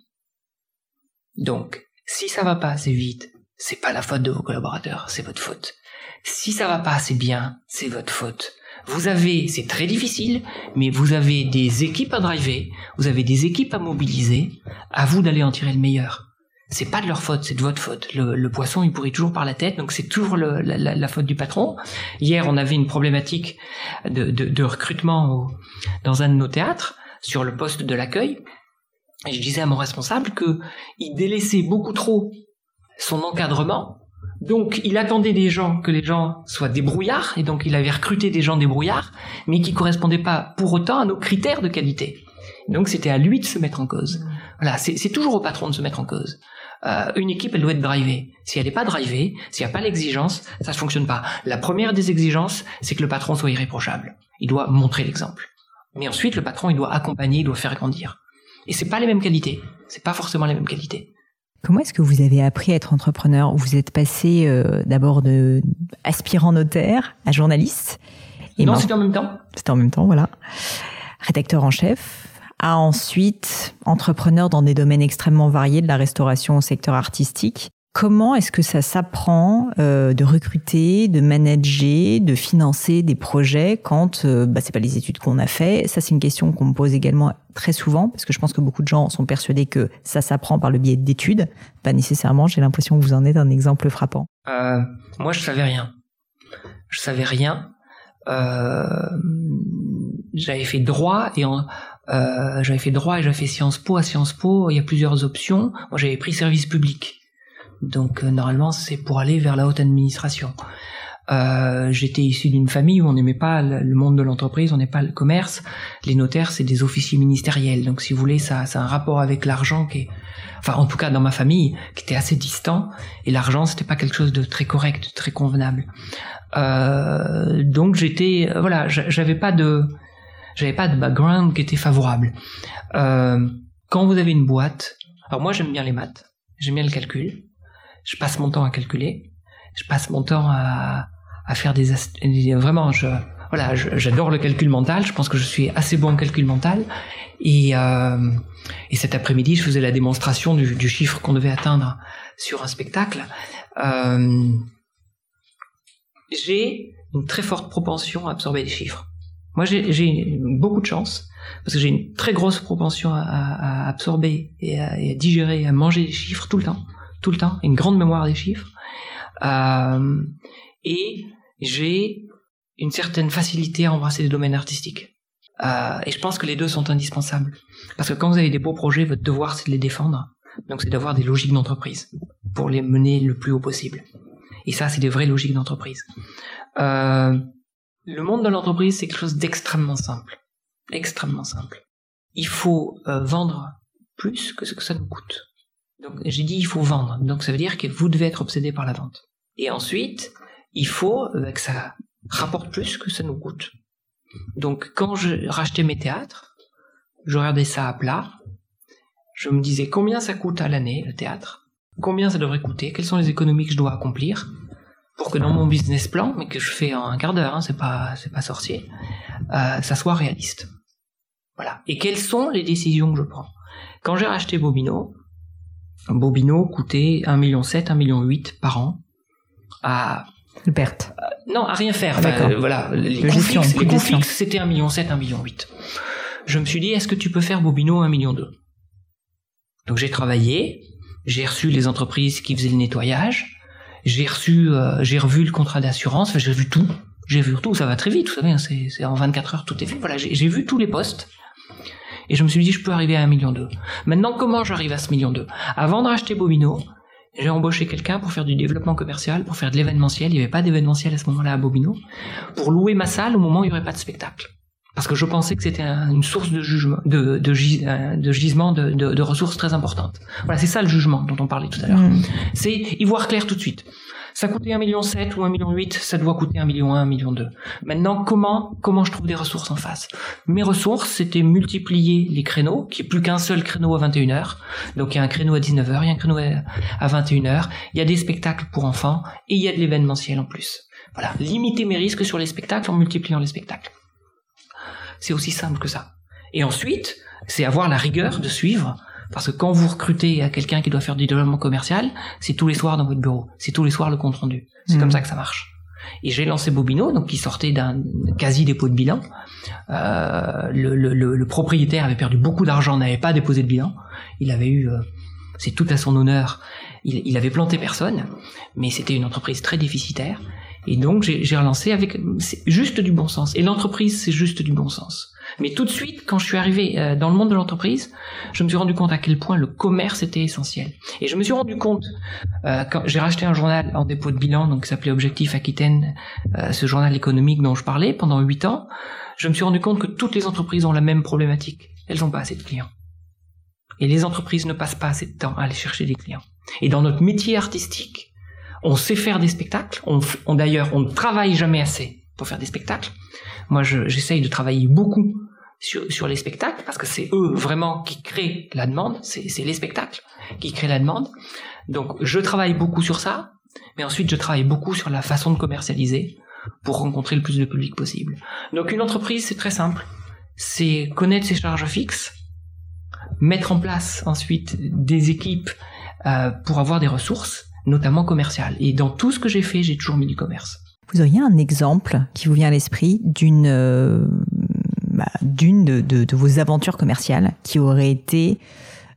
Donc, si ça va pas assez vite, c'est pas la faute de vos collaborateurs, c'est votre faute. Si ça va pas assez bien, c'est votre faute. Vous avez, c'est très difficile, mais vous avez des équipes à driver, vous avez des équipes à mobiliser, à vous d'aller en tirer le meilleur c'est pas de leur faute, c'est de votre faute. Le, poisson, il pourrit toujours par la tête, donc c'est toujours la, faute du patron. Hier, on avait une problématique de, recrutement dans un de nos théâtres sur le poste de l'accueil. Et je disais à mon responsable que il délaissait beaucoup trop son encadrement. Donc, il attendait des gens que les gens soient débrouillards, et donc il avait recruté des gens débrouillards, mais qui correspondaient pas pour autant à nos critères de qualité. Donc, c'était à lui de se mettre en cause. Voilà, c'est toujours au patron de se mettre en cause. Euh, une équipe, elle doit être drivée. Si elle n'est pas drivée, s'il n'y a pas l'exigence, ça ne fonctionne pas. La première des exigences, c'est que le patron soit irréprochable. Il doit montrer l'exemple. Mais ensuite, le patron, il doit accompagner, il doit faire grandir. Et c'est pas les mêmes qualités. C'est pas forcément les mêmes qualités. Comment est-ce que vous avez appris à être entrepreneur? Vous êtes passé euh, d'abord de aspirant notaire à journaliste. Et non, c'était en même temps. C'était en même temps, voilà. Rédacteur en chef, à ensuite entrepreneur dans des domaines extrêmement variés, de la restauration au secteur artistique. Comment est-ce que ça s'apprend euh, de recruter, de manager, de financer des projets quand euh, bah, c'est pas les études qu'on a fait? Ça, c'est une question qu'on me pose également très souvent parce que je pense que beaucoup de gens sont persuadés que ça s'apprend par le biais d'études. Pas nécessairement. J'ai l'impression que vous en êtes un exemple frappant. Euh, moi, je savais rien. Je savais rien. Euh, j'avais fait droit et en, euh, j'avais fait droit et j'avais fait Sciences Po. À Sciences Po, il y a plusieurs options. Moi, j'avais pris service public. Donc, euh, normalement, c'est pour aller vers la haute administration. Euh, j'étais issu d'une famille où on n'aimait pas le monde de l'entreprise, on n'aimait pas le commerce. Les notaires, c'est des officiers ministériels. Donc, si vous voulez, ça, c'est un rapport avec l'argent qui est, enfin, en tout cas, dans ma famille, qui était assez distant. Et l'argent, c'était pas quelque chose de très correct, de très convenable. Euh, donc, j'étais, voilà, j'avais pas de, j'avais pas de background qui était favorable. Euh, quand vous avez une boîte, alors moi j'aime bien les maths, j'aime bien le calcul, je passe mon temps à calculer, je passe mon temps à, faire des vraiment voilà j'adore le calcul mental, je pense que je suis assez bon en calcul mental et euh, et cet après-midi je faisais la démonstration du, chiffre qu'on devait atteindre sur un spectacle. Euh, j'ai une très forte propension à absorber des chiffres. Moi, j'ai beaucoup de chance parce que j'ai une très grosse propension à, à absorber et à, et à, digérer, à manger des chiffres tout le temps, tout le temps, une grande mémoire des chiffres. Euh, et j'ai une certaine facilité à embrasser des domaines artistiques. Euh, et je pense que les deux sont indispensables. Parce que quand vous avez des beaux projets, votre devoir c'est de les défendre. Donc c'est d'avoir des logiques d'entreprise pour les mener le plus haut possible. Et ça, c'est des vraies logiques d'entreprise. Euh, le monde de l'entreprise, c'est quelque chose d'extrêmement simple. Extrêmement simple. Il faut vendre plus que ce que ça nous coûte. J'ai dit il faut vendre. Donc ça veut dire que vous devez être obsédé par la vente. Et ensuite, il faut euh, que ça rapporte plus que ça nous coûte. Donc quand je rachetais mes théâtres, je regardais ça à plat. Je me disais combien ça coûte à l'année le théâtre, combien ça devrait coûter, quelles sont les économies que je dois accomplir, pour que dans mon business plan, mais que je fais en un quart d'heure, hein, c'est pas c'est pas sorcier, euh, ça soit réaliste. Voilà. Et quelles sont les décisions que je prends? Quand j'ai racheté Bobino, Bobino coûtait 1,7 million, 1,8 million par an à perte. Euh, non, à rien faire. Euh, voilà, les coûts fixes, c'était 1,7 million, 1,8 million. Je me suis dit, est-ce que tu peux faire Bobino 1,2 million Donc j'ai travaillé, j'ai reçu les entreprises qui faisaient le nettoyage, j'ai reçu, euh, j'ai revu le contrat d'assurance, j'ai vu tout. J'ai vu tout, ça va très vite, vous savez, hein, c'est en 24 heures tout est fait. Voilà, j'ai vu tous les postes. Et je me suis dit, je peux arriver à un million deux. Maintenant, comment j'arrive à ce million deux Avant de racheter Bobino, j'ai embauché quelqu'un pour faire du développement commercial, pour faire de l'événementiel. Il n'y avait pas d'événementiel à ce moment-là à Bobino. Pour louer ma salle au moment où il n'y aurait pas de spectacle parce que je pensais que c'était une source de jugement, de, de, euh, de gisement de, ressources très importantes. Voilà, c'est ça le jugement dont on parlait tout à l'heure. Mm. C'est y voir clair tout de suite. Ça coûtait 1,7 million ou 1,8 million, ça doit coûter 1,1 million, 1,2 million. Maintenant, comment, comment je trouve des ressources en face? Mes ressources, c'était multiplier les créneaux, qui est plus qu'un seul créneau à 21h. Donc il y a un créneau à 19h, il y a un créneau à 21h, il y a des spectacles pour enfants, et il y a de l'événementiel en plus. Voilà, limiter mes risques sur les spectacles en multipliant les spectacles. C'est aussi simple que ça. Et ensuite, c'est avoir la rigueur de suivre parce que quand vous recrutez à quelqu'un qui doit faire du développement commercial, c'est tous les soirs dans votre bureau, c'est tous les soirs le compte rendu. C'est comme hmm. ça que ça marche. Et j'ai lancé Bobino, donc qui sortait d'un quasi dépôt de bilan. Euh, le, le, le, propriétaire avait perdu beaucoup d'argent, n'avait pas déposé de bilan. Il avait eu, euh, c'est tout à son honneur, il, il avait planté personne, mais c'était une entreprise très déficitaire. Et donc j'ai relancé avec juste du bon sens. Et l'entreprise, c'est juste du bon sens. Mais tout de suite, quand je suis arrivé euh, dans le monde de l'entreprise, je me suis rendu compte à quel point le commerce était essentiel. Et je me suis rendu compte, euh, quand j'ai racheté un journal en dépôt de bilan, donc qui s'appelait Objectif Aquitaine, euh, ce journal économique dont je parlais pendant huit ans, je me suis rendu compte que toutes les entreprises ont la même problématique. Elles n'ont pas assez de clients. Et les entreprises ne passent pas assez de temps à aller chercher des clients. Et dans notre métier artistique, on sait faire des spectacles. On, d'ailleurs, on ne travaille jamais assez pour faire des spectacles. Moi, j'essaye de travailler beaucoup sur, sur les spectacles parce que c'est eux vraiment qui créent la demande. C'est les spectacles qui créent la demande. Donc, je travaille beaucoup sur ça, mais ensuite, je travaille beaucoup sur la façon de commercialiser pour rencontrer le plus de public possible. Donc, une entreprise, c'est très simple. C'est connaître ses charges fixes, mettre en place ensuite des équipes euh, pour avoir des ressources notamment commercial. Et dans tout ce que j'ai fait, j'ai toujours mis du commerce. Vous auriez un exemple qui vous vient à l'esprit d'une euh, bah, d'une de, de, vos aventures commerciales qui aurait été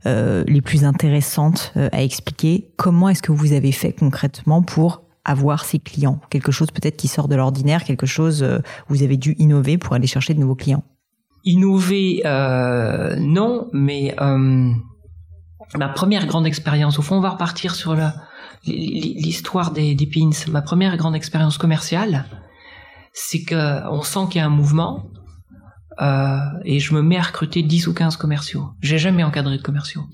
euh, les plus intéressantes euh, à expliquer? Comment est-ce que vous avez fait concrètement pour avoir ces clients? Quelque chose peut-être qui sort de l'ordinaire, quelque chose où vous avez dû innover pour aller chercher de nouveaux clients Innover, non, mais ma première grande expérience, au fond, on va repartir sur la, l'histoire des, des pins, ma première grande expérience commerciale, c'est que on sent qu'il y a un mouvement euh, et je me mets à recruter 10 ou 15 commerciaux. J'ai jamais encadré de commerciaux.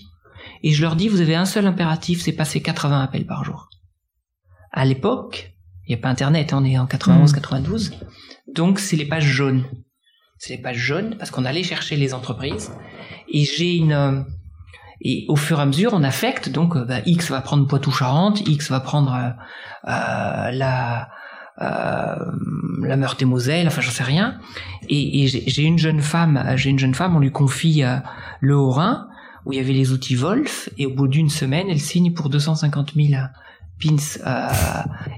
Et je leur dis, vous avez un seul impératif, c'est passer 80 appels par jour. À l'époque, il n'y a pas Internet, on est en 91, 92, mmh. donc c'est les pages jaunes. C'est les pages jaunes parce qu'on allait chercher les entreprises. Et j'ai une, et au fur et à mesure, on affecte. Donc, euh, bah, X va prendre Poitou-Charentes, X va prendre euh, euh la euh, la Meurthe-et-Moselle, enfin j'en sais rien. Et, et j'ai une jeune femme, j'ai une jeune femme, on lui confie le Haut-Rhin où il y avait les outils Wolf, et au bout d'une semaine, elle signe pour 250 000 pins.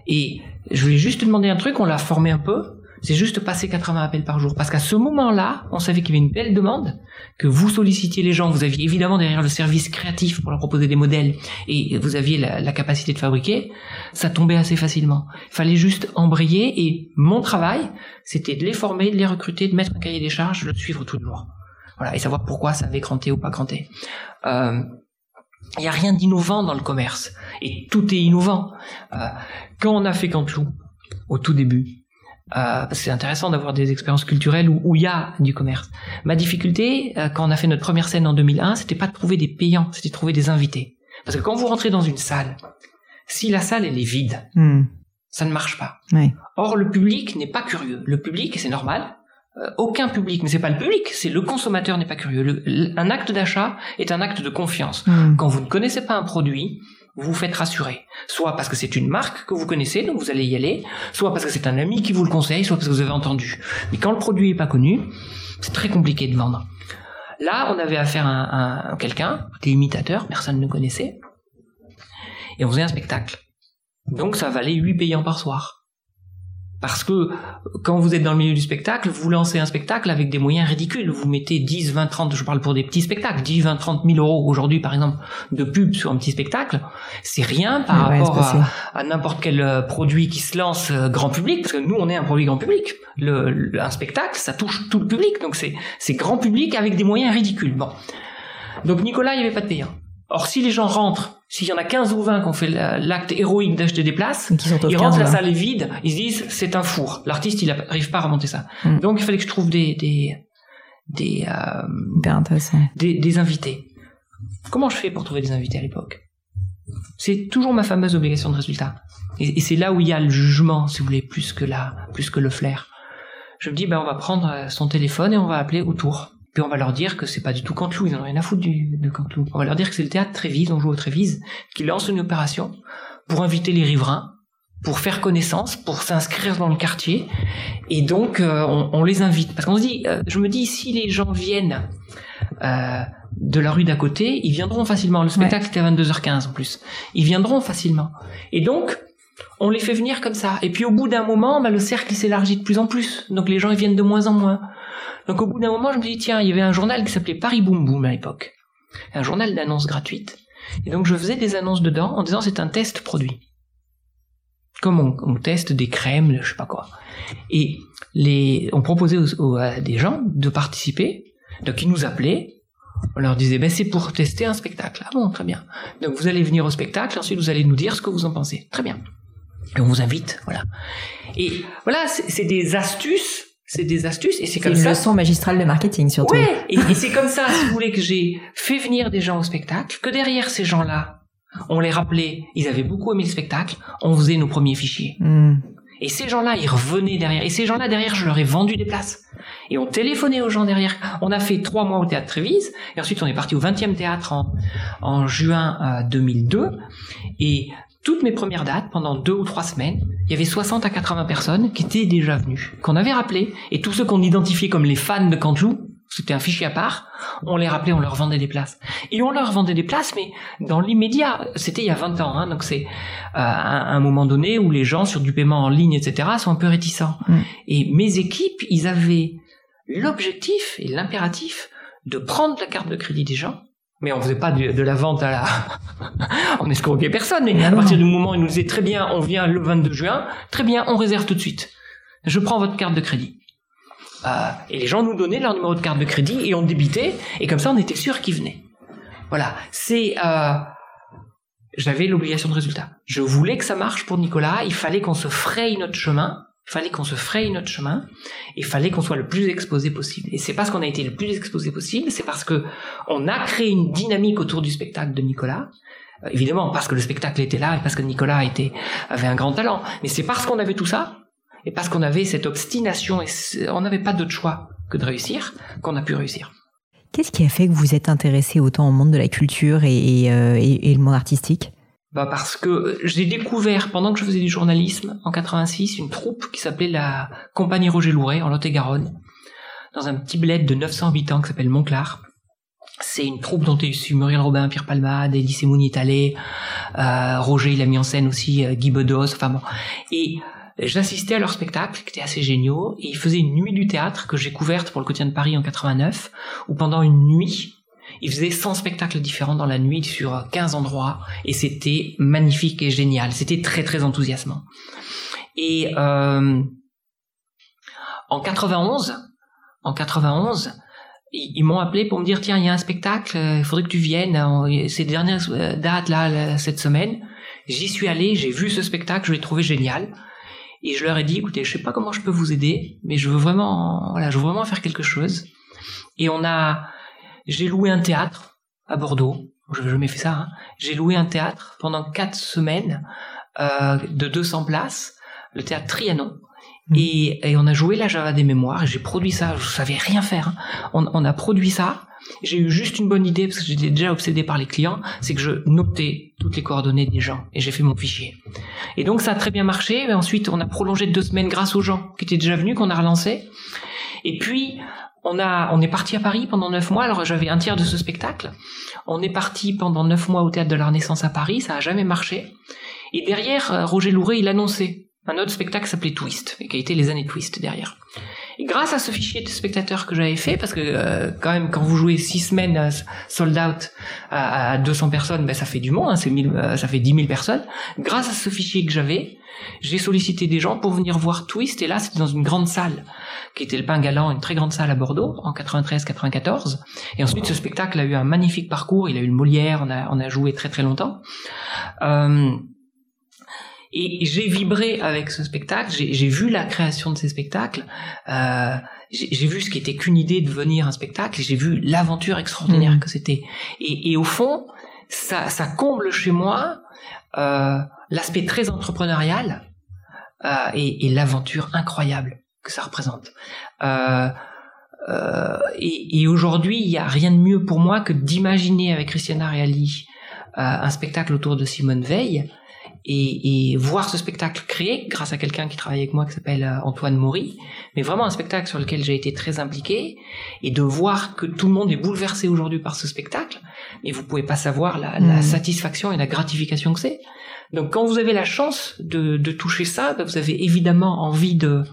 et je voulais juste te demander un truc, on l'a formé un peu c'est juste passer 80 appels par jour. Parce qu'à ce moment-là, on savait qu'il y avait une belle demande, que vous sollicitiez les gens, vous aviez évidemment derrière le service créatif pour leur proposer des modèles, et vous aviez la, capacité de fabriquer, ça tombait assez facilement. Il fallait juste embrayer, et mon travail, c'était de les former, de les recruter, de mettre un cahier des charges, de le suivre tout le jour. Voilà, et savoir pourquoi ça avait cranté ou pas cranté. Euh, il n'y a rien d'innovant dans le commerce. Et tout est innovant. Euh, quand on a fait Cantou, au tout début, euh, c'est intéressant d'avoir des expériences culturelles où il y a du commerce. Ma difficulté, euh, quand on a fait notre première scène en 2001, c'était pas de trouver des payants, c'était de trouver des invités. Parce que quand vous rentrez dans une salle, si la salle elle est vide, hmm. ça ne marche pas. Or le public n'est pas curieux. Le public, c'est normal. Euh, aucun public, mais c'est pas le public, c'est le consommateur n'est pas curieux. un acte d'achat est un acte de confiance. Hmm. Quand vous ne connaissez pas un produit, vous vous faites rassurer. Soit parce que c'est une marque que vous connaissez, donc vous allez y aller, soit parce que c'est un ami qui vous le conseille, soit parce que vous avez entendu. Mais quand le produit est pas connu, c'est très compliqué de vendre. Là, on avait affaire à, quelqu'un, des imitateurs, personne ne connaissait, et on faisait un spectacle. Donc ça valait 8 payants par soir. Parce que quand vous êtes dans le milieu du spectacle, vous lancez un spectacle avec des moyens ridicules. Vous mettez 10, 20, 30, je parle pour des petits spectacles, 10, 20, 30 000 euros aujourd'hui par exemple de pub sur un petit spectacle. C'est rien par rapport à, n'importe quel euh, produit qui se lance euh, grand public, parce que nous on est un produit grand public. Le, un spectacle, ça touche tout le public, donc c'est, c'est grand public avec des moyens ridicules. Bon. Donc Nicolas, il n'y avait pas de payant. Or, si les gens rentrent, s'il y en a 15 ou 20 qui ont fait l'acte héroïque d'acheter des places, ils rentrent, la salle est vide, ils se disent c'est un four. L'artiste, il n'arrive pas à remonter ça. Hmm. Donc, il fallait que je trouve des des des, euh, des, des invités. Comment je fais pour trouver des invités à l'époque? C'est toujours ma fameuse obligation de résultat. Et, c'est là où il y a le jugement, si vous voulez, plus que là, plus que le flair. Je me dis, ben on va prendre euh, son téléphone et on va appeler autour. Puis on va leur dire que c'est pas du tout Cantelou, ils en ont rien à foutre du, de Cantelou. On va leur dire que c'est le théâtre Trévise, on joue au Trévise, qui lance une opération pour inviter les riverains, pour faire connaissance, pour s'inscrire dans le quartier. Et donc, euh, on, les invite. Parce qu'on se dit, euh, je me dis, si les gens viennent euh, de la rue d'à côté, ils viendront facilement. Le spectacle était à 22h15 en plus. Ils viendront facilement. Et donc, on les fait venir comme ça. Et puis au bout d'un moment, bah, le cercle s'élargit de plus en plus. Donc les gens ils viennent de moins en moins. Donc au bout d'un moment, je me dis tiens, il y avait un journal qui s'appelait Paris Boom Boom à l'époque, un journal d'annonces gratuites. Et donc je faisais des annonces dedans en disant c'est un test produit. Comme on, teste des crèmes, je sais pas quoi. Et les, on proposait à des gens de participer. Donc ils nous appelaient. On leur disait ben c'est pour tester un spectacle. Ah bon, très bien. Donc vous allez venir au spectacle, ensuite vous allez nous dire ce que vous en pensez. Très bien. On vous invite, voilà. Et voilà, c'est des astuces c'est des astuces et c'est comme ça. Une leçon magistrale de marketing surtout. Ouais, et, c'est comme ça, si vous voulez, que j'ai fait venir des gens au spectacle, que derrière ces gens-là, on les rappelait, ils avaient beaucoup aimé le spectacle, on faisait nos premiers fichiers. Hmm. Et ces gens-là, ils revenaient derrière. Et ces gens-là, derrière, je leur ai vendu des places. Et on téléphonait aux gens derrière. On a fait trois mois au théâtre Trévise. Et ensuite, on est parti au 20e théâtre en, en juin 2002. Euh, et toutes mes premières dates, pendant deux ou trois semaines, il y avait 60 à 80 personnes qui étaient déjà venues, qu'on avait rappelées, et tous ceux qu'on identifiait comme les fans de Cantelou, c'était un fichier à part, on les rappelait, on leur vendait des places. Et on leur vendait des places, mais dans l'immédiat, c'était il y a 20 ans, hein, donc c'est euh, un moment donné où les gens, sur du paiement en ligne, etc., sont un peu réticents. Mm. Et mes équipes, ils avaient l'objectif et l'impératif de prendre la carte de crédit des gens mais on faisait pas de, la vente à la, on escroquait personne. Mais à partir du moment où ils nous disaient très bien, on vient le 22 juin, très bien, on réserve tout de suite. Je prends votre carte de crédit. Euh, et les gens nous donnaient leur numéro de carte de crédit et on débitait et comme ça on était sûr qu'ils venaient. Voilà, c'est euh, j'avais l'obligation de résultat. Je voulais que ça marche pour Nicolas. Il fallait qu'on se fraye notre chemin fallait qu'on se fraye notre chemin, il fallait qu'on soit le plus exposé possible. Et c'est parce qu'on a été le plus exposé possible, c'est parce que on a créé une dynamique autour du spectacle de Nicolas. Euh, évidemment, parce que le spectacle était là et parce que Nicolas avait un grand talent. Mais c'est parce qu'on avait tout ça, et parce qu'on avait cette obstination, et on n'avait pas d'autre choix que de réussir, qu'on a pu réussir. Qu'est-ce qui a fait que vous êtes intéressé autant au monde de la culture et, et, euh, et le monde artistique? Bah parce que j'ai découvert pendant que je faisais du journalisme en 86 une troupe qui s'appelait la Compagnie Roger Louret en Lot-et-Garonne dans un petit bled de 900 habitants qui s'appelle Montclar. C'est une troupe dont est issu Muriel Robin, Pierre Palmade, Elie Mouni euh, Roger il a mis en scène aussi euh, Guy Bedos, enfin bon. Et j'assistais à leur spectacle qui était assez géniaux et ils faisaient une nuit du théâtre que j'ai couverte pour le quotidien de Paris en 89 où pendant une nuit il faisait 100 spectacles différents dans la nuit sur 15 endroits et c'était magnifique et génial. C'était très très enthousiasmant. Et euh, en 91, en 91, ils, m'ont appelé pour me dire tiens il y a un spectacle, il faudrait que tu viennes. Ces dernières euh, dates là cette semaine, j'y suis allé, j'ai vu ce spectacle, je l'ai trouvé génial. Et je leur ai dit, écoutez, je sais pas comment je peux vous aider, mais je veux vraiment, voilà, je veux vraiment faire quelque chose. Et on a, j'ai loué un théâtre à Bordeaux. Je n'ai jamais fait ça. Hein. J'ai loué un théâtre pendant quatre semaines euh, de 200 places, le théâtre Trianon. Mmh. Et, et, on a joué la Java des mémoires. J'ai produit ça. Je savais rien faire. Hein. On, on, a produit ça. J'ai eu juste une bonne idée parce que j'étais déjà obsédé par les clients. C'est que je notais toutes les coordonnées des gens et j'ai fait mon fichier. Et donc ça a très bien marché. Mais ensuite, on a prolongé de deux semaines grâce aux gens qui étaient déjà venus, qu'on a relancé. Et puis, on a, on est parti à Paris pendant neuf mois. Alors j'avais un tiers de ce spectacle. On est parti pendant neuf mois au théâtre de la Renaissance à Paris. Ça a jamais marché. Et derrière, euh, Roger Louret, il annonçait un autre spectacle s'appelait Twist, et qui a été les années Twist derrière. Grâce à ce fichier de spectateurs que j'avais fait, parce que euh, quand même quand vous jouez six semaines euh, sold out à, 200 personnes, ben ça fait du monde, hein, c'est ça fait 10 000 personnes. Grâce à ce fichier que j'avais, j'ai sollicité des gens pour venir voir Twist, et là c'était dans une grande salle qui était le Pain Galant, une très grande salle à Bordeaux, en 93-94. Et ensuite, ce spectacle a eu un magnifique parcours. Il a eu le Molière, on a, on a joué très très longtemps. Euh, et j'ai vibré avec ce spectacle. J'ai vu la création de ces spectacles. Euh, j'ai vu ce qui était qu'une idée de venir un spectacle. J'ai vu l'aventure extraordinaire mmh. que c'était. Et, et, au fond, ça, ça comble chez moi euh, l'aspect très entrepreneurial euh, et, et l'aventure incroyable que ça représente. Et, et aujourd'hui, il n'y a rien de mieux pour moi que d'imaginer avec Christiana Reali un spectacle autour de Simone Veil et, et, voir ce spectacle créé grâce à quelqu'un qui travaille avec moi qui s'appelle euh, Antoine Maury, mais vraiment un spectacle sur lequel j'ai été très impliqué et de voir que tout le monde est bouleversé aujourd'hui par ce spectacle, et vous pouvez pas savoir la, la Mm. satisfaction et la gratification que c'est. Donc quand vous avez la chance de, de toucher ça, ben, vous avez évidemment envie de,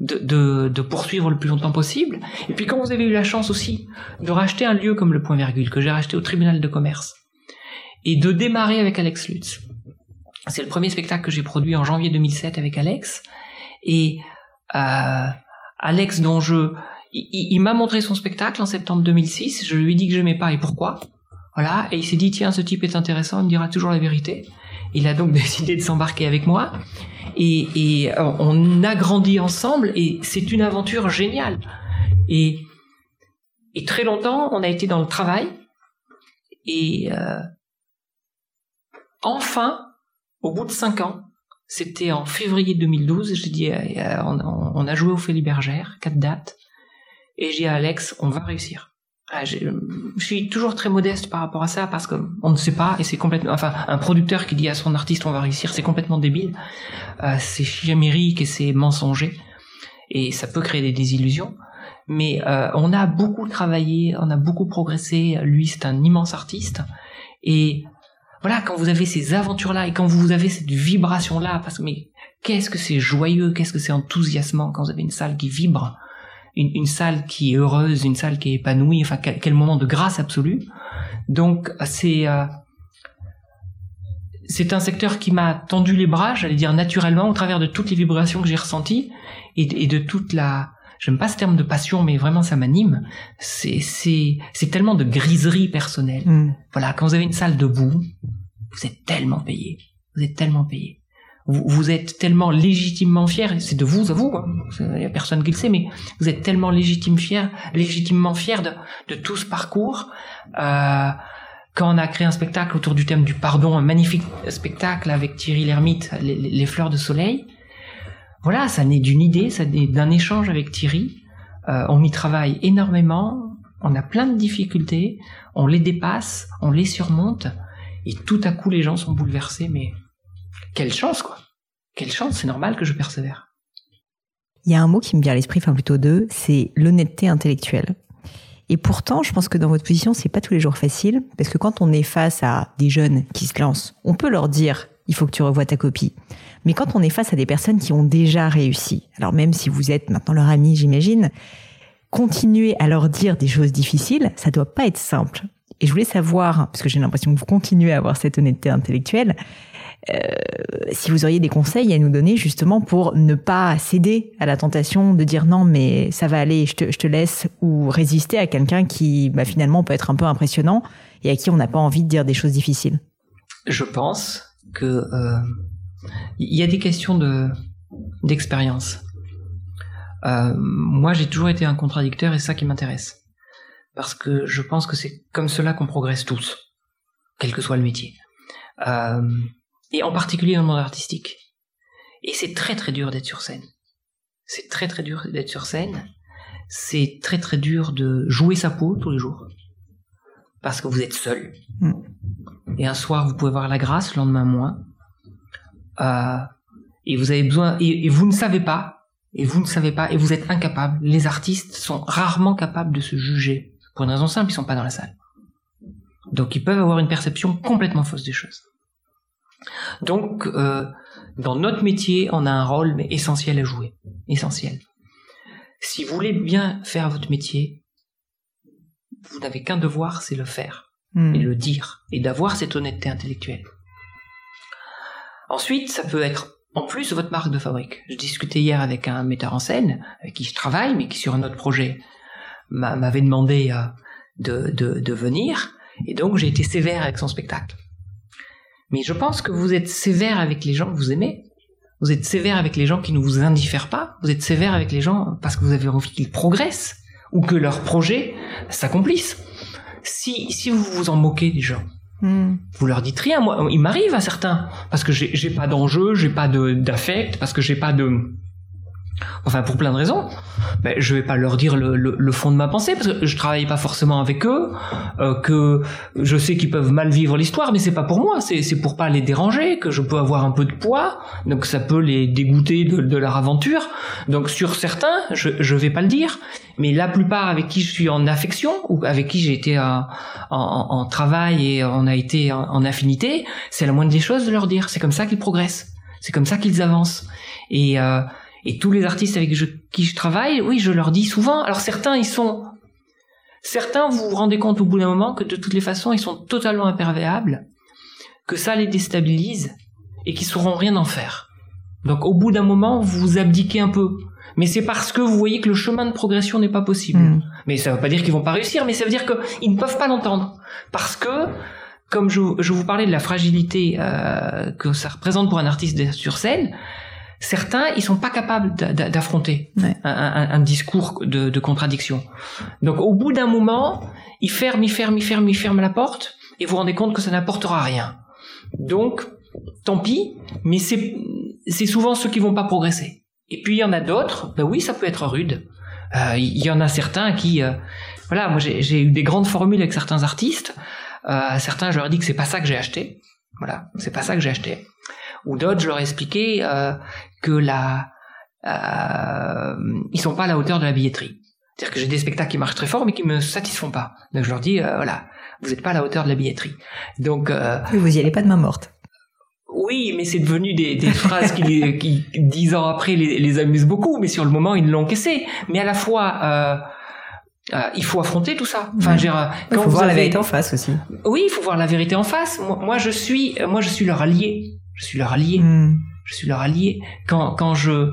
de, de, de poursuivre le plus longtemps possible. Et puis quand vous avez eu la chance aussi de racheter un lieu comme le Point Virgule que j'ai racheté au tribunal de commerce et de démarrer avec Alex Lutz. C'est le premier spectacle que j'ai produit en janvier 2007 avec Alex. Et euh, Alex, dont je, il, m'a montré son spectacle en septembre 2006. Je lui ai dit que j'aimais pas et pourquoi. Voilà. Et il s'est dit tiens, ce type est intéressant, il me dira toujours la vérité. Il a donc décidé de s'embarquer avec moi. Et, et euh, on a grandi ensemble et c'est une aventure géniale. Et, et très longtemps, on a été dans le travail. Et euh, enfin, au bout de cinq ans, c'était en février 2012, j'ai dit, euh, euh, on, a joué au Félibergère, quatre dates, et j'ai dit à Alex, on va réussir. Ah, j'ai- je suis toujours très modeste par rapport à ça parce que on ne sait pas et c'est complètement, enfin, un producteur qui dit à son artiste on va réussir, c'est complètement débile. Euh, c'est chimérique et c'est mensonger et ça peut créer des désillusions. Mais euh, on a beaucoup travaillé, on a beaucoup progressé. Lui, c'est un immense artiste et voilà, quand vous avez ces aventures-là et quand vous avez cette vibration-là, parce que mais qu'est-ce que c'est joyeux, qu'est-ce que c'est enthousiasmant quand vous avez une salle qui vibre, une, une salle qui est heureuse, une salle qui est épanouie, enfin quel, moment de grâce absolue. Donc c'est euh, c'est un secteur qui m'a tendu les bras, j'allais dire naturellement, au travers de toutes les vibrations que j'ai ressenties et de toute la J'aime pas ce terme de passion, mais vraiment ça m'anime. C'est c'est c'est tellement de griserie personnelle. Mm. Voilà, quand vous avez une salle debout, vous êtes tellement payé. Vous êtes tellement payé. Vous, vous êtes tellement légitimement fier, c'est de vous à vous, hein. il y a personne qui le sait, mais vous êtes tellement légitime fier, légitimement fier de, de tout ce parcours. Euh, quand on a créé un spectacle autour du thème du pardon, un magnifique spectacle avec Thierry Lhermitte, les fleurs de soleil, voilà, ça naît d'une idée, ça naît d'un échange avec Thierry. Euh, on y travaille énormément, on a plein de difficultés, on les dépasse, on les surmonte, et tout à coup les gens sont bouleversés, mais quelle chance quoi Quelle chance, c'est normal que je persévère. Il y a un mot qui me vient à l'esprit, enfin plutôt deux, c'est l'honnêteté intellectuelle. Et pourtant, je pense que dans votre position, c'est pas tous les jours facile, parce que quand on est face à des jeunes qui se lancent, on peut leur dire il faut que tu revoies ta copie. Mais quand on est face à des personnes qui ont déjà réussi, alors même si vous êtes maintenant leur ami, j'imagine, continuer à leur dire des choses difficiles, ça doit pas être simple. Et je voulais savoir, parce que j'ai l'impression que vous continuez à avoir cette honnêteté intellectuelle, euh, si vous auriez des conseils à nous donner justement pour ne pas céder à la tentation de dire non mais ça va aller, je te, laisse, ou résister à quelqu'un qui bah, finalement peut être un peu impressionnant et à qui on n'a pas envie de dire des choses difficiles? Je pense que euh, il y a des questions de d'expérience. Euh, moi, j'ai toujours été un contradicteur et c'est ça qui m'intéresse. Parce que je pense que c'est comme cela qu'on progresse tous, quel que soit le métier. Euh, et en particulier dans le monde artistique. Et c'est très très dur d'être sur scène. C'est très très dur d'être sur scène. C'est très très dur de jouer sa peau tous les jours. Parce que vous êtes seul. Mm. Et un soir, vous pouvez avoir la grâce, le lendemain moins. Euh, et vous avez besoin, et, et vous ne savez pas, et vous ne savez pas, et vous êtes incapable. Les artistes sont rarement capables de se juger. Pour une raison simple, ils sont pas dans la salle. Donc ils peuvent avoir une perception complètement fausse des choses. Donc, euh, dans notre métier, on a un rôle mais essentiel à jouer. Essentiel. Si vous voulez bien faire votre métier, vous n'avez qu'un devoir, c'est le faire Hmm. et le dire, et d'avoir cette honnêteté intellectuelle. Ensuite, ça peut être en plus votre marque de fabrique. Je discutais hier avec un metteur en scène avec qui je travaille, mais qui sur un autre projet m'a- m'avait demandé euh, de, venir, et donc j'ai été sévère avec son spectacle. Mais je pense que vous êtes sévère avec les gens que vous aimez. Vous êtes sévère avec les gens qui ne vous indiffèrent pas. Vous êtes sévère avec les gens parce que vous avez envie qu'ils progressent ou que leur projet s'accomplisse. Si, si vous vous en moquez des gens, Hmm. Vous leur dites rien. Moi, il m'arrive à certains parce que j'ai pas d'enjeu, j'ai pas d'affect, parce que j'ai pas de Enfin, pour plein de raisons. Mais je vais pas leur dire le, le, fond de ma pensée parce que je travaille pas forcément avec eux, euh, que je sais qu'ils peuvent mal vivre l'histoire, mais c'est pas pour moi. C'est c'est pour pas les déranger que je peux avoir un peu de poids, donc ça peut les dégoûter de, de leur aventure. Donc sur certains, je je vais pas le dire, mais la plupart avec qui je suis en affection ou avec qui j'ai été en, en, en, travail et on a été en, en affinité, c'est la moindre des choses de leur dire. C'est comme ça qu'ils progressent. C'est comme ça qu'ils avancent. Et euh, et tous les artistes avec qui je travaille, oui, je leur dis souvent. Alors certains, ils sont, certains, vous vous rendez compte au bout d'un moment que de toutes les façons, ils sont totalement impervéables, que ça les déstabilise et qu'ils sauront rien en faire. Donc au bout d'un moment, vous vous abdiquez un peu. Mais c'est parce que vous voyez que le chemin de progression n'est pas possible. Hmm. Mais ça ne veut pas dire qu'ils vont pas réussir, mais ça veut dire qu'ils ne peuvent pas l'entendre. Parce que, comme je, je, vous parlais de la fragilité euh, que ça représente pour un artiste sur scène, certains ils sont pas capables d'affronter un, discours de, contradiction. Donc au bout d'un moment, ils ferment, ils ferment, ils ferment, ils ferment la porte et vous vous rendez compte que ça n'apportera rien. Donc tant pis, mais c'est c'est souvent ceux qui vont pas progresser. Et puis il y en a d'autres, ben oui, ça peut être rude. Euh, il y en a certains qui, euh, voilà, moi j'ai eu des grandes formules avec certains artistes. Euh, certains, je leur ai dit que c'est pas ça que j'ai acheté. Voilà, c'est pas ça que j'ai acheté ou d'autres, je leur ai expliqué que la, euh, ils sont pas à la hauteur de la billetterie. C'est-à-dire que j'ai des spectacles qui marchent très fort mais qui me satisfont pas. Donc je leur dis euh, voilà, vous n'êtes pas à la hauteur de la billetterie. Donc euh, vous y allez pas de main morte. Oui, mais c'est devenu des, des phrases qui, qui, dix ans après, les, les, amusent beaucoup, mais sur le moment, ils l'ont caissé. Mais à la fois, euh, il faut affronter tout ça. Enfin, il faut voir la vérité en face aussi. Oui, il faut voir la vérité en face. Moi, moi, je suis, moi, je suis leur allié. Je suis leur allié. Hmm. Je suis leur allié. Quand, quand je,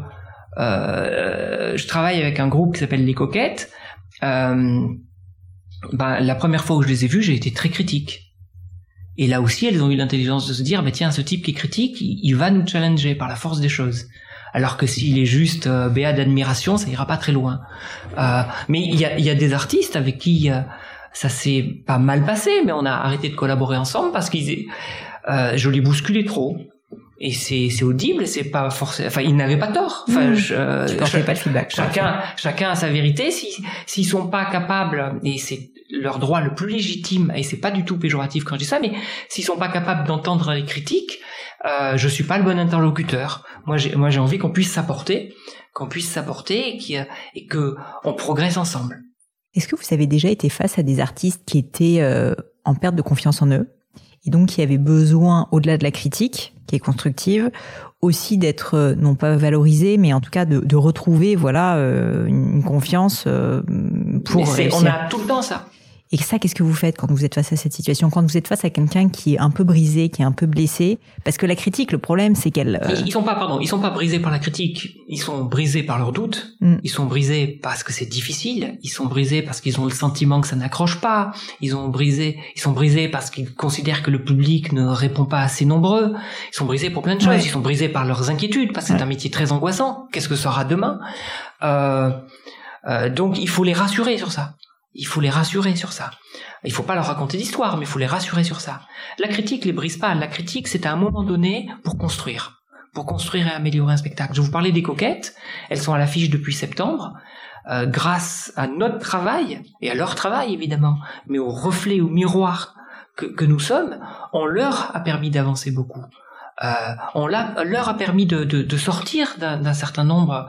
euh, je travaille avec un groupe qui s'appelle Les Coquettes, euh, ben, la première fois où je les ai vus, j'ai été très critique. Et là aussi, elles ont eu l'intelligence de se dire, bah, tiens, ce type qui critique, il, va nous challenger par la force des choses. Alors que s'il est juste euh, béat d'admiration, ça ira pas très loin. Euh, mais il y a, y a, des artistes avec qui euh, ça s'est pas mal passé, mais on a arrêté de collaborer ensemble parce qu'ils, euh, je les bousculais trop et c'est c'est audible c'est pas forcément enfin ils n'avaient pas tort. Enfin mmh. je, euh, pas le feedback chacun chacun a sa vérité. Si s'ils sont pas capables et c'est leur droit le plus légitime et c'est pas du tout péjoratif quand je dis ça mais s'ils sont pas capables d'entendre les critiques euh, je suis pas le bon interlocuteur. Moi j'ai moi j'ai envie qu'on puisse s'apporter qu'on puisse s'apporter et, qui, et que on progresse ensemble. Est-ce que vous avez déjà été face à des artistes qui étaient euh, en perte de confiance en eux? Et donc qui avaient besoin au-delà de la critique qui est constructive, aussi d'être euh, non pas valorisé, mais en tout cas de, de retrouver voilà euh, une confiance euh, pour. On a tout le temps ça. Et ça, qu'est-ce que vous faites quand vous êtes face à cette situation? Quand vous êtes face à quelqu'un qui est un peu brisé, qui est un peu blessé? Parce que la critique, le problème, c'est qu'elle... Euh, ils sont pas, pardon, ils sont pas brisés par la critique. Ils sont brisés par leurs doutes. Mm. Ils sont brisés parce que c'est difficile. Ils sont brisés parce qu'ils ont le sentiment que ça n'accroche pas. Ils ont brisé, ils sont brisés parce qu'ils considèrent que le public ne répond pas assez nombreux. Ils sont brisés pour plein de choses. Ils sont brisés par leurs inquiétudes parce que c'est un métier très angoissant. Qu'est-ce que sera demain? Euh, euh, Donc il faut les rassurer sur ça. Il faut les rassurer sur ça. Il faut pas leur raconter d'histoire, mais il faut les rassurer sur ça. La critique les brise pas. La critique, c'est à un moment donné pour construire, pour construire et améliorer un spectacle. Je vous parlais des coquettes. Elles sont à l'affiche depuis septembre. Euh, grâce à notre travail et à leur travail évidemment, mais au reflet, au miroir que, que nous sommes, on leur a permis d'avancer beaucoup euh, on leur a permis de, de, de sortir d'un certain nombre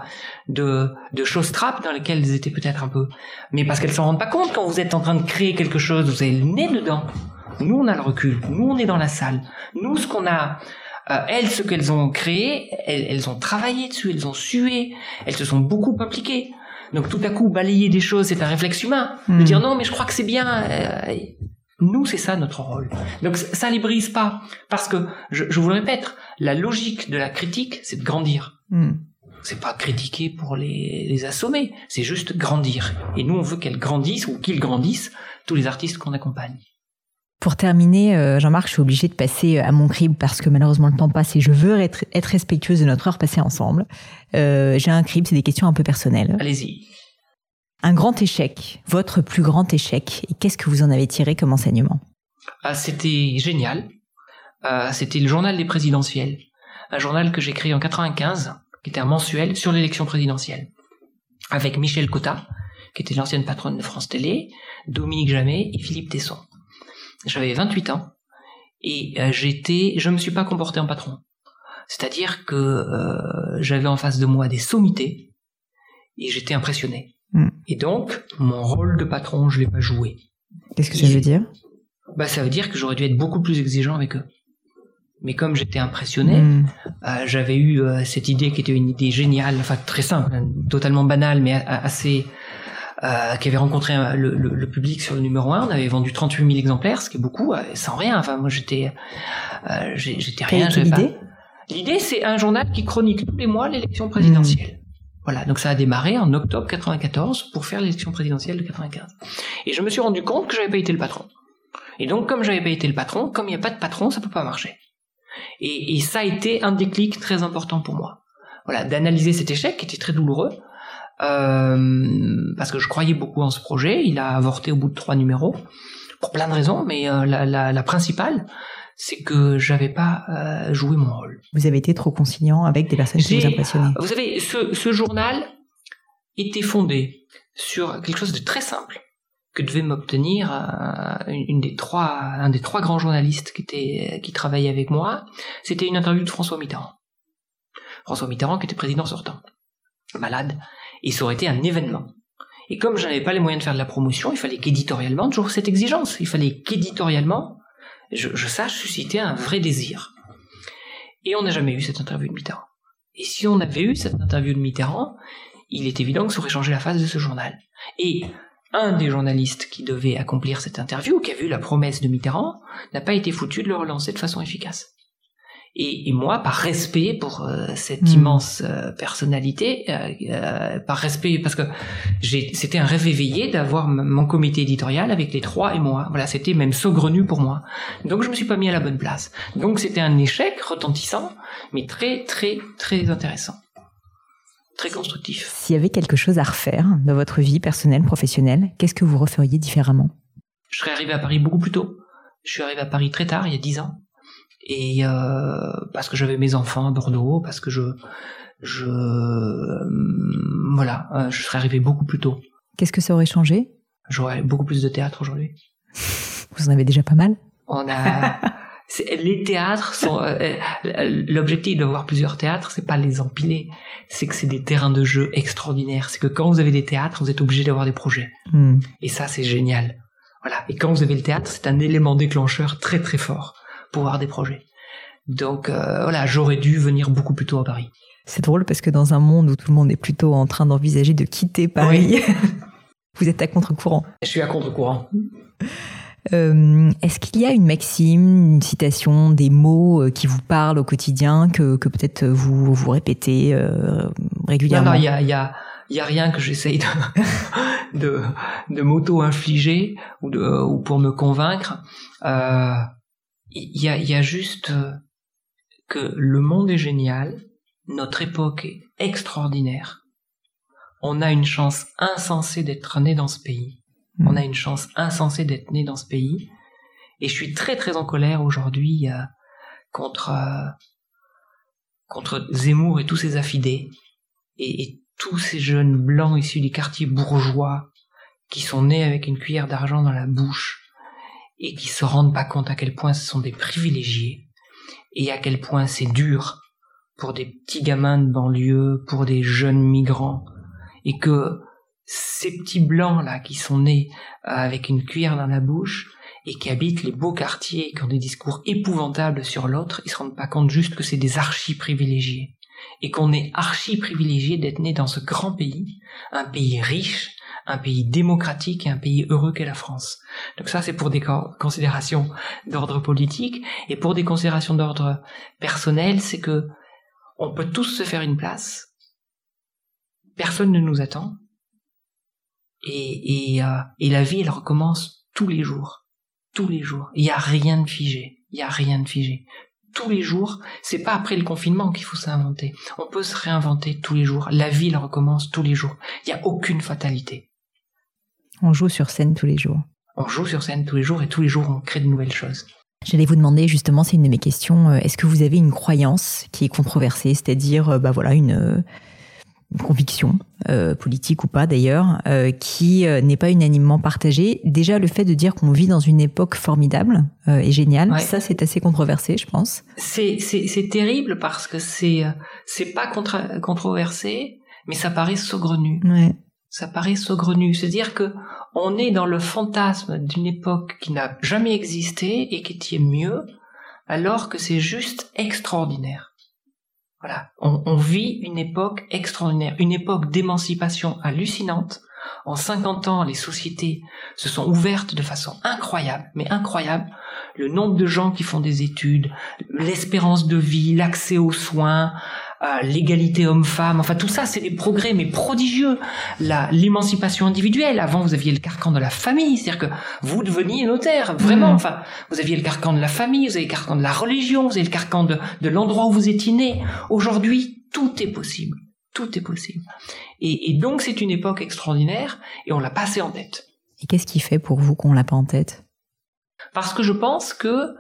de, de choses trappes dans lesquelles elles étaient peut-être un peu. Mais parce qu'elles s'en rendent pas compte quand vous êtes en train de créer quelque chose, vous avez le nez dedans. Nous, on a le recul. Nous, on est dans la salle. Nous, ce qu'on a, euh, elles, ce qu'elles ont créé, elles, elles, ont travaillé dessus, elles ont sué, elles se sont beaucoup impliquées. Donc tout à coup, balayer des choses, c'est un réflexe humain. De hmm. dire non, mais je crois que c'est bien. Euh, nous, c'est ça notre rôle. Donc ça les brise pas, parce que je, vous le répète, la logique de la critique, c'est de grandir. Hmm. C'est pas critiquer pour les, les assommer, c'est juste grandir. Et nous, on veut qu'elles grandissent ou qu'ils grandissent, tous les artistes qu'on accompagne. Pour terminer, euh, Jean-Marc, je suis obligée de passer à mon crible parce que malheureusement le temps passe et je veux être, être respectueuse de notre heure passée ensemble. Euh, J'ai un crible, c'est des questions un peu personnelles. Allez-y. Un grand échec, votre plus grand échec, et qu'est-ce que vous en avez tiré comme enseignement? Ah, c'était génial. Euh, c'était le journal des présidentielles, un journal que j'ai créé en 95, qui était un mensuel sur l'élection présidentielle, avec Michel Cotta, qui était l'ancienne patronne de France Télé, Dominique Jamet et Philippe Tesson. J'avais 28 ans et euh, j'étais, je me suis pas comporté en patron. C'est-à-dire que euh, j'avais en face de moi des sommités et j'étais impressionné. Mm. Et donc, mon rôle de patron, je l'ai pas joué. Qu'est-ce que ça veut dire? Bah, ça veut dire que j'aurais dû être beaucoup plus exigeant avec eux. Mais comme j'étais impressionné, Mm. euh, j'avais eu euh, cette idée qui était une idée géniale, enfin très simple, hein, totalement banale, mais assez euh, qui avait rencontré le, le- le public sur le numéro 1. On avait vendu 38 000 exemplaires, ce qui est beaucoup, euh, sans rien. Enfin, moi, j'étais, euh, j'étais rien. j'avais pas- l'idée L'idée, c'est un journal qui chronique tous les mois l'élection présidentielle. Voilà, donc ça a démarré en octobre 94 pour faire l'élection présidentielle de 95. Et je me suis rendu compte que j'avais pas été le patron. Et donc, comme j'avais pas été le patron, comme il n'y a pas de patron, ça peut pas marcher. Et, ça a été un déclic très important pour moi. Voilà, d'analyser cet échec qui était très douloureux, euh, parce que je croyais beaucoup en ce projet. Il a avorté au bout de trois numéros pour plein de raisons, mais euh, la principale, c'est que j'avais pas euh, joué mon rôle. Vous avez été trop conciliant avec des personnes qui vous impressionnaient. Vous savez, ce, ce journal était fondé sur quelque chose de très simple que devait m'obtenir euh, une des trois, un des trois grands journalistes qui était, qui travaillait avec moi. C'était une interview de François Mitterrand. François Mitterrand qui était président sortant, malade, et ça aurait été un événement. Et comme je n'avais pas les moyens de faire de la promotion, il fallait qu'éditorialement, toujours cette exigence, il fallait qu'éditorialement, je, sache susciter un vrai désir. Et on n'a jamais eu cette interview de Mitterrand. Et si on avait eu cette interview de Mitterrand, il est évident que ça aurait changé la face de ce journal. Et un des journalistes qui devait accomplir cette interview, qui a vu la promesse de Mitterrand, n'a pas été foutu de le relancer de façon efficace. Et, et moi, par respect pour euh, cette Mm. immense euh, personnalité, euh, par respect, parce que c'était un rêve éveillé d'avoir mon comité éditorial avec les trois et moi. Voilà, c'était même saugrenu pour moi. Donc je me suis pas mis à la bonne place. Donc c'était un échec retentissant, mais très très très intéressant, très constructif. S'il y avait quelque chose à refaire dans votre vie personnelle, professionnelle, qu'est-ce que vous referiez différemment? Je serais arrivé à Paris beaucoup plus tôt. Je suis arrivé à Paris très tard, il y a dix ans, et euh, parce que j'avais mes enfants à Bordeaux, parce que je je euh, voilà, euh, je serais arrivé beaucoup plus tôt. Qu'est-ce que ça aurait changé? J'aurais beaucoup plus de théâtre aujourd'hui. Vous en avez déjà pas mal? On a les théâtres sont euh, euh, l'objectif d'avoir plusieurs théâtres, c'est pas les empiler, c'est que c'est des terrains de jeu extraordinaires. C'est que quand vous avez des théâtres, vous êtes obligé d'avoir des projets. Hmm. Et ça, c'est génial. Voilà. Et quand vous avez le théâtre, c'est un élément déclencheur très très fort pour avoir des projets. Donc euh, voilà, j'aurais dû venir beaucoup plus tôt à Paris. C'est drôle parce que dans un monde où tout le monde est plutôt en train d'envisager de quitter Paris, vous êtes à contre-courant. Je suis à contre-courant. Euh, Est-ce qu'il y a une maxime, une citation, des mots euh, qui vous parlent au quotidien que, que peut-être vous vous répétez euh, régulièrement? Non, il y a, il y a, il y a rien que j'essaye de, de, de m'auto-infliger ou, de, ou pour me convaincre. Euh, Il y, a, il y a juste euh, que le monde est génial, notre époque est extraordinaire. On a une chance insensée d'être né dans ce pays. On a une chance insensée d'être né dans ce pays. Et je suis très très en colère aujourd'hui euh, contre euh, contre Zemmour et tous ses affidés et, et tous ces jeunes blancs issus des quartiers bourgeois qui sont nés avec une cuillère d'argent dans la bouche et qui se rendent pas compte à quel point ce sont des privilégiés et à quel point c'est dur pour des petits gamins de banlieue, pour des jeunes migrants. Et que ces petits blancs là qui sont nés euh, avec une cuillère dans la bouche et qui habitent les beaux quartiers et qui ont des discours épouvantables sur l'autre, ils se rendent pas compte juste que c'est des archi privilégiés et qu'on est archi privilégié d'être né dans ce grand pays, un pays riche, un pays démocratique et un pays heureux qu'est la France. Donc ça c'est pour des co- considérations d'ordre politique et pour des considérations d'ordre personnel, c'est que on peut tous se faire une place. Personne ne nous attend. Et, et, euh, et la vie, elle recommence tous les jours. Tous les jours. Il n'y a rien de figé. Il n'y a rien de figé. Tous les jours, c'est pas après le confinement qu'il faut s'inventer. On peut se réinventer tous les jours. La vie, elle recommence tous les jours. Il n'y a aucune fatalité. On joue sur scène tous les jours. on joue sur scène tous les jours et tous les jours on crée de nouvelles choses. J'allais vous demander justement, c'est une de mes questions, est-ce que vous avez une croyance qui est controversée, c'est-à-dire bah voilà une une conviction euh, politique ou pas d'ailleurs, euh, qui euh, n'est pas unanimement partagée? Déjà, le fait de dire qu'on vit dans une époque formidable euh, est génial. Ça, c'est assez controversé, je pense. C'est c'est terrible parce que c'est c'est pas controversé, mais ça paraît saugrenu. Ouais. Ça paraît saugrenu. C'est-à-dire que on est dans le fantasme d'une époque qui n'a jamais existé et qui est mieux, alors que c'est juste extraordinaire. Voilà, on, vit une époque extraordinaire, une époque d'émancipation hallucinante. En 50 ans, les sociétés se sont ouvertes de façon incroyable, mais incroyable. Le nombre de gens qui font des études, l'espérance de vie, l'accès aux soins, l'égalité homme-femme, enfin tout ça, c'est des progrès mais prodigieux. La l'émancipation individuelle. Avant, vous aviez le carcan de la famille, c'est-à-dire que vous deveniez notaire, vraiment. Mm. Enfin, vous aviez le carcan de la famille, vous avez le carcan de la religion, vous avez le carcan de, de l'endroit où vous étiez né. Aujourd'hui, tout est possible. Tout est possible. Et, et donc, c'est une époque extraordinaire et on l'a passé en tête. Et qu'est-ce qui fait pour vous qu'on l'a pas en tête? Parce que je pense que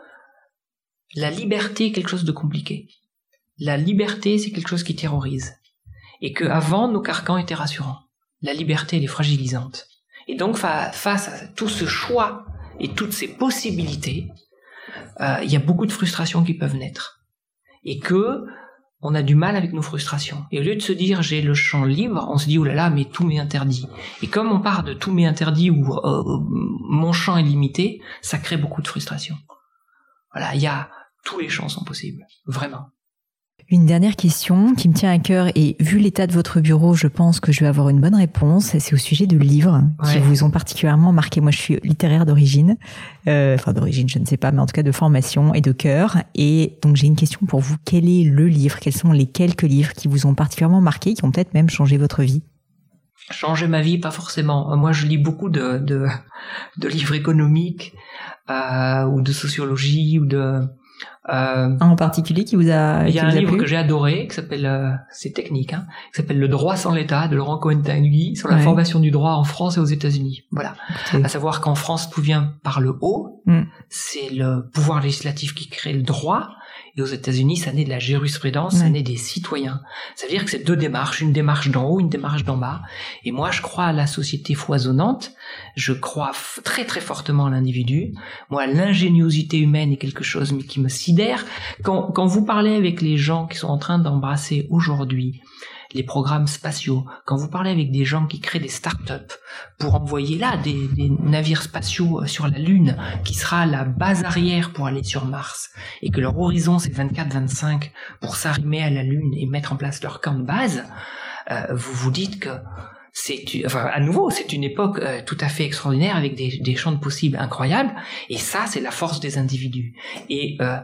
la liberté est quelque chose de compliqué la liberté, c'est quelque chose qui terrorise. Et que avant, nos carcans étaient rassurants. La liberté, elle est fragilisante. Et donc, face à tout ce choix et toutes ces possibilités, euh, il y a beaucoup de frustrations qui peuvent naître. Et que on a du mal avec nos frustrations. Et au lieu de se dire j'ai le champ libre, on se dit oh là là, mais tout m'est interdit. Et comme on part de tout m'est interdit ou euh, mon champ est limité, ça crée beaucoup de frustration. Voilà, il y a tous les champs sont possibles, vraiment. Une dernière question qui me tient à cœur et vu l'état de votre bureau, je pense que je vais avoir une bonne réponse. C'est au sujet de livres qui vous ont particulièrement marqué. Moi, je suis littéraire d'origine, euh, enfin d'origine, je ne sais pas, mais en tout cas de formation et de cœur. Et donc j'ai une question pour vous. Quel est le livre? Quels sont les quelques livres qui vous ont particulièrement marqué, qui ont peut-être même changé votre vie? Changer ma vie, pas forcément. Moi, je lis beaucoup de de, de livres économiques euh, ou de sociologie ou de euh, un en particulier qui vous a Il y a un livre que j'ai adoré qui s'appelle euh, c'est technique hein, qui s'appelle Le droit sans l'État de Laurent Cohen-Tanguy sur la formation du droit en France et aux États-Unis. Voilà. À savoir qu'en France tout vient par le haut, mm. c'est le pouvoir législatif qui crée le droit et aux États-Unis, ça naît de la jurisprudence, ça naît des citoyens. Ça veut dire que c'est deux démarches, une démarche d'en haut, une démarche d'en bas. Et moi, je crois à la société foisonnante. Je crois très très fortement à l'individu. Moi, l'ingéniosité humaine est quelque chose mais qui me sidère. Quand, quand vous parlez avec les gens qui sont en train d'embrasser aujourd'hui les programmes spatiaux, quand vous parlez avec des gens qui créent des start-up pour envoyer là des, des, navires spatiaux euh, sur la Lune, qui sera la base arrière pour aller sur Mars, et que leur horizon c'est 24-25 pour s'arrimer à la Lune et mettre en place leur camp de base, euh, vous vous dites que c'est enfin à nouveau c'est une époque euh, tout à fait extraordinaire avec des, des, champs de possibles incroyables. Et ça c'est la force des individus. Et euh,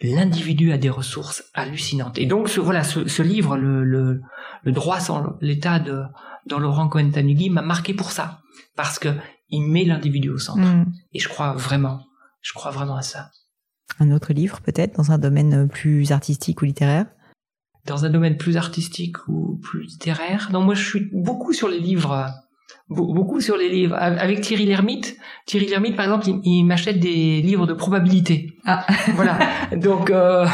l'individu a des ressources hallucinantes. Et donc ce, voilà ce, ce livre le, le, le droit sans l'État de dans Laurent Cohen-Taniguy m'a marqué pour ça. Parce que il met l'individu au centre. Mm. et je crois vraiment je crois vraiment à ça. Un autre livre peut-être dans un domaine plus artistique ou littéraire? Dans un domaine plus artistique ou plus littéraire non moi je suis beaucoup sur les livres beaucoup sur les livres. Avec Thierry Lhermitte, Thierry Lhermitte, par exemple, il, m'achète des livres de probabilité. Ah. Voilà. Donc, euh...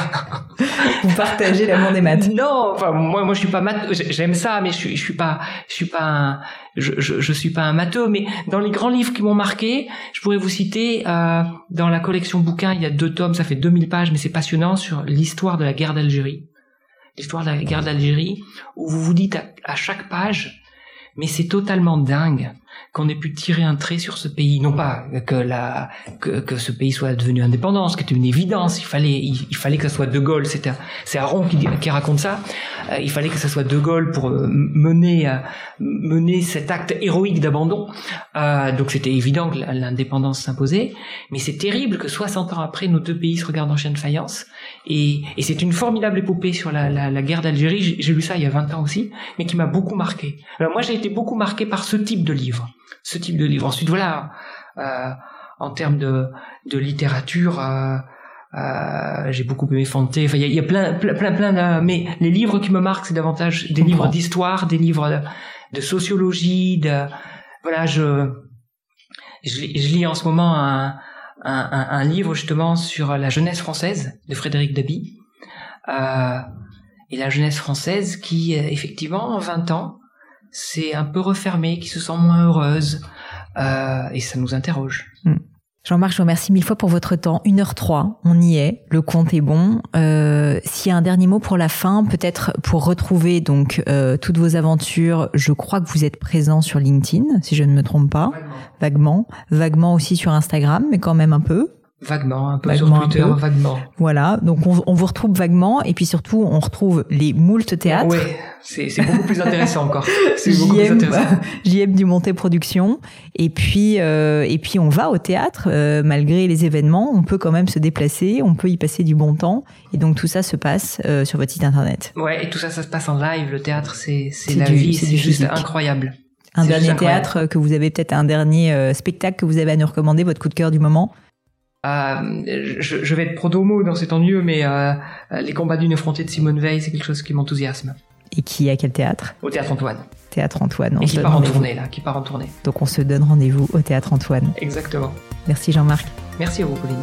vous partagez l'amour des maths. Non, enfin moi, moi je suis pas maths. J'aime ça, mais je suis, je suis pas, je suis pas un, je, je, je suis pas un matheux. Mais dans les grands livres qui m'ont marqué, je pourrais vous citer euh, dans la collection bouquins, il y a deux tomes, ça fait 2000 pages, mais c'est passionnant sur l'histoire de la guerre d'Algérie. L'histoire de la guerre d'Algérie, où vous vous dites à chaque page mais c'est totalement dingue qu'on ait pu tirer un trait sur ce pays. Non pas que que, ce pays soit devenu indépendant, ce qui était une évidence. Il fallait il, fallait que ce soit De Gaulle. C'était c'est Aaron qui, qui raconte ça. Euh, il fallait que ce soit De Gaulle pour euh, mener euh, mener cet acte héroïque d'abandon. donc c'était évident que l'indépendance s'imposait. Mais c'est terrible que 60 ans après, nos deux pays se regardent en chaîne de faïence. Et, et c'est une formidable épopée sur la, la, la guerre d'Algérie. J'ai lu ça il y a 20 ans aussi, mais qui m'a beaucoup marqué. Alors moi, j'ai été beaucoup marqué par ce type de livre ce type de livre. Ensuite, voilà, euh, en termes de, de littérature, euh, euh, j'ai beaucoup aimé Fante. Enfin, il y a, y a, plein, plein, plein, plein de... Mais les livres qui me marquent, c'est davantage des livres d'histoire, des livres de, de, sociologie, de... Voilà, je... je, lis en ce moment un, un, un, livre justement sur la jeunesse française de Frédéric Dabi. Euh, et la jeunesse française qui, effectivement, en 20 ans, s'est un peu refermée, qui se sent moins heureuse. Euh, et ça nous interroge. Hmm. Jean-Marc, je vous remercie mille fois pour votre temps. 1h03, on y est, le compte est bon. Euh, S'il y a un dernier mot pour la fin, peut-être pour retrouver donc euh, toutes vos aventures, je crois que vous êtes présent sur LinkedIn, si je ne me trompe pas. Vaguement. Vaguement aussi sur Instagram, mais quand même un peu. Vaguement, un peu sur Twitter, vaguement. Voilà, donc on, on, vous retrouve vaguement et puis surtout on retrouve les moult théâtres. Oui, c'est beaucoup plus intéressant encore. C'est beaucoup plus intéressant. JM du Monté Production et puis euh, et puis on va au théâtre euh, malgré les événements, on peut quand même se déplacer, on peut y passer du bon temps et donc tout ça se passe euh, sur votre site internet. Ouais, et tout ça ça se passe en live, le théâtre c'est c'est la vie, c'est juste incroyable. Un dernier théâtre que vous avez peut-être un dernier spectacle que vous avez à nous recommander, votre coup de cœur du moment. Euh, je, je, vais être pro-domo dans cet ennuyeux, mais euh, les combats d'une effrontée de Simone Veil, c'est quelque chose qui m'enthousiasme. Et qui à quel théâtre? Au théâtre Antoine. Théâtre Antoine. On Et qui part en tournée là, qui part en tournée. Donc on se donne rendez-vous au théâtre Antoine. Exactement. Merci Jean-Marc. Merci à vous, Pauline.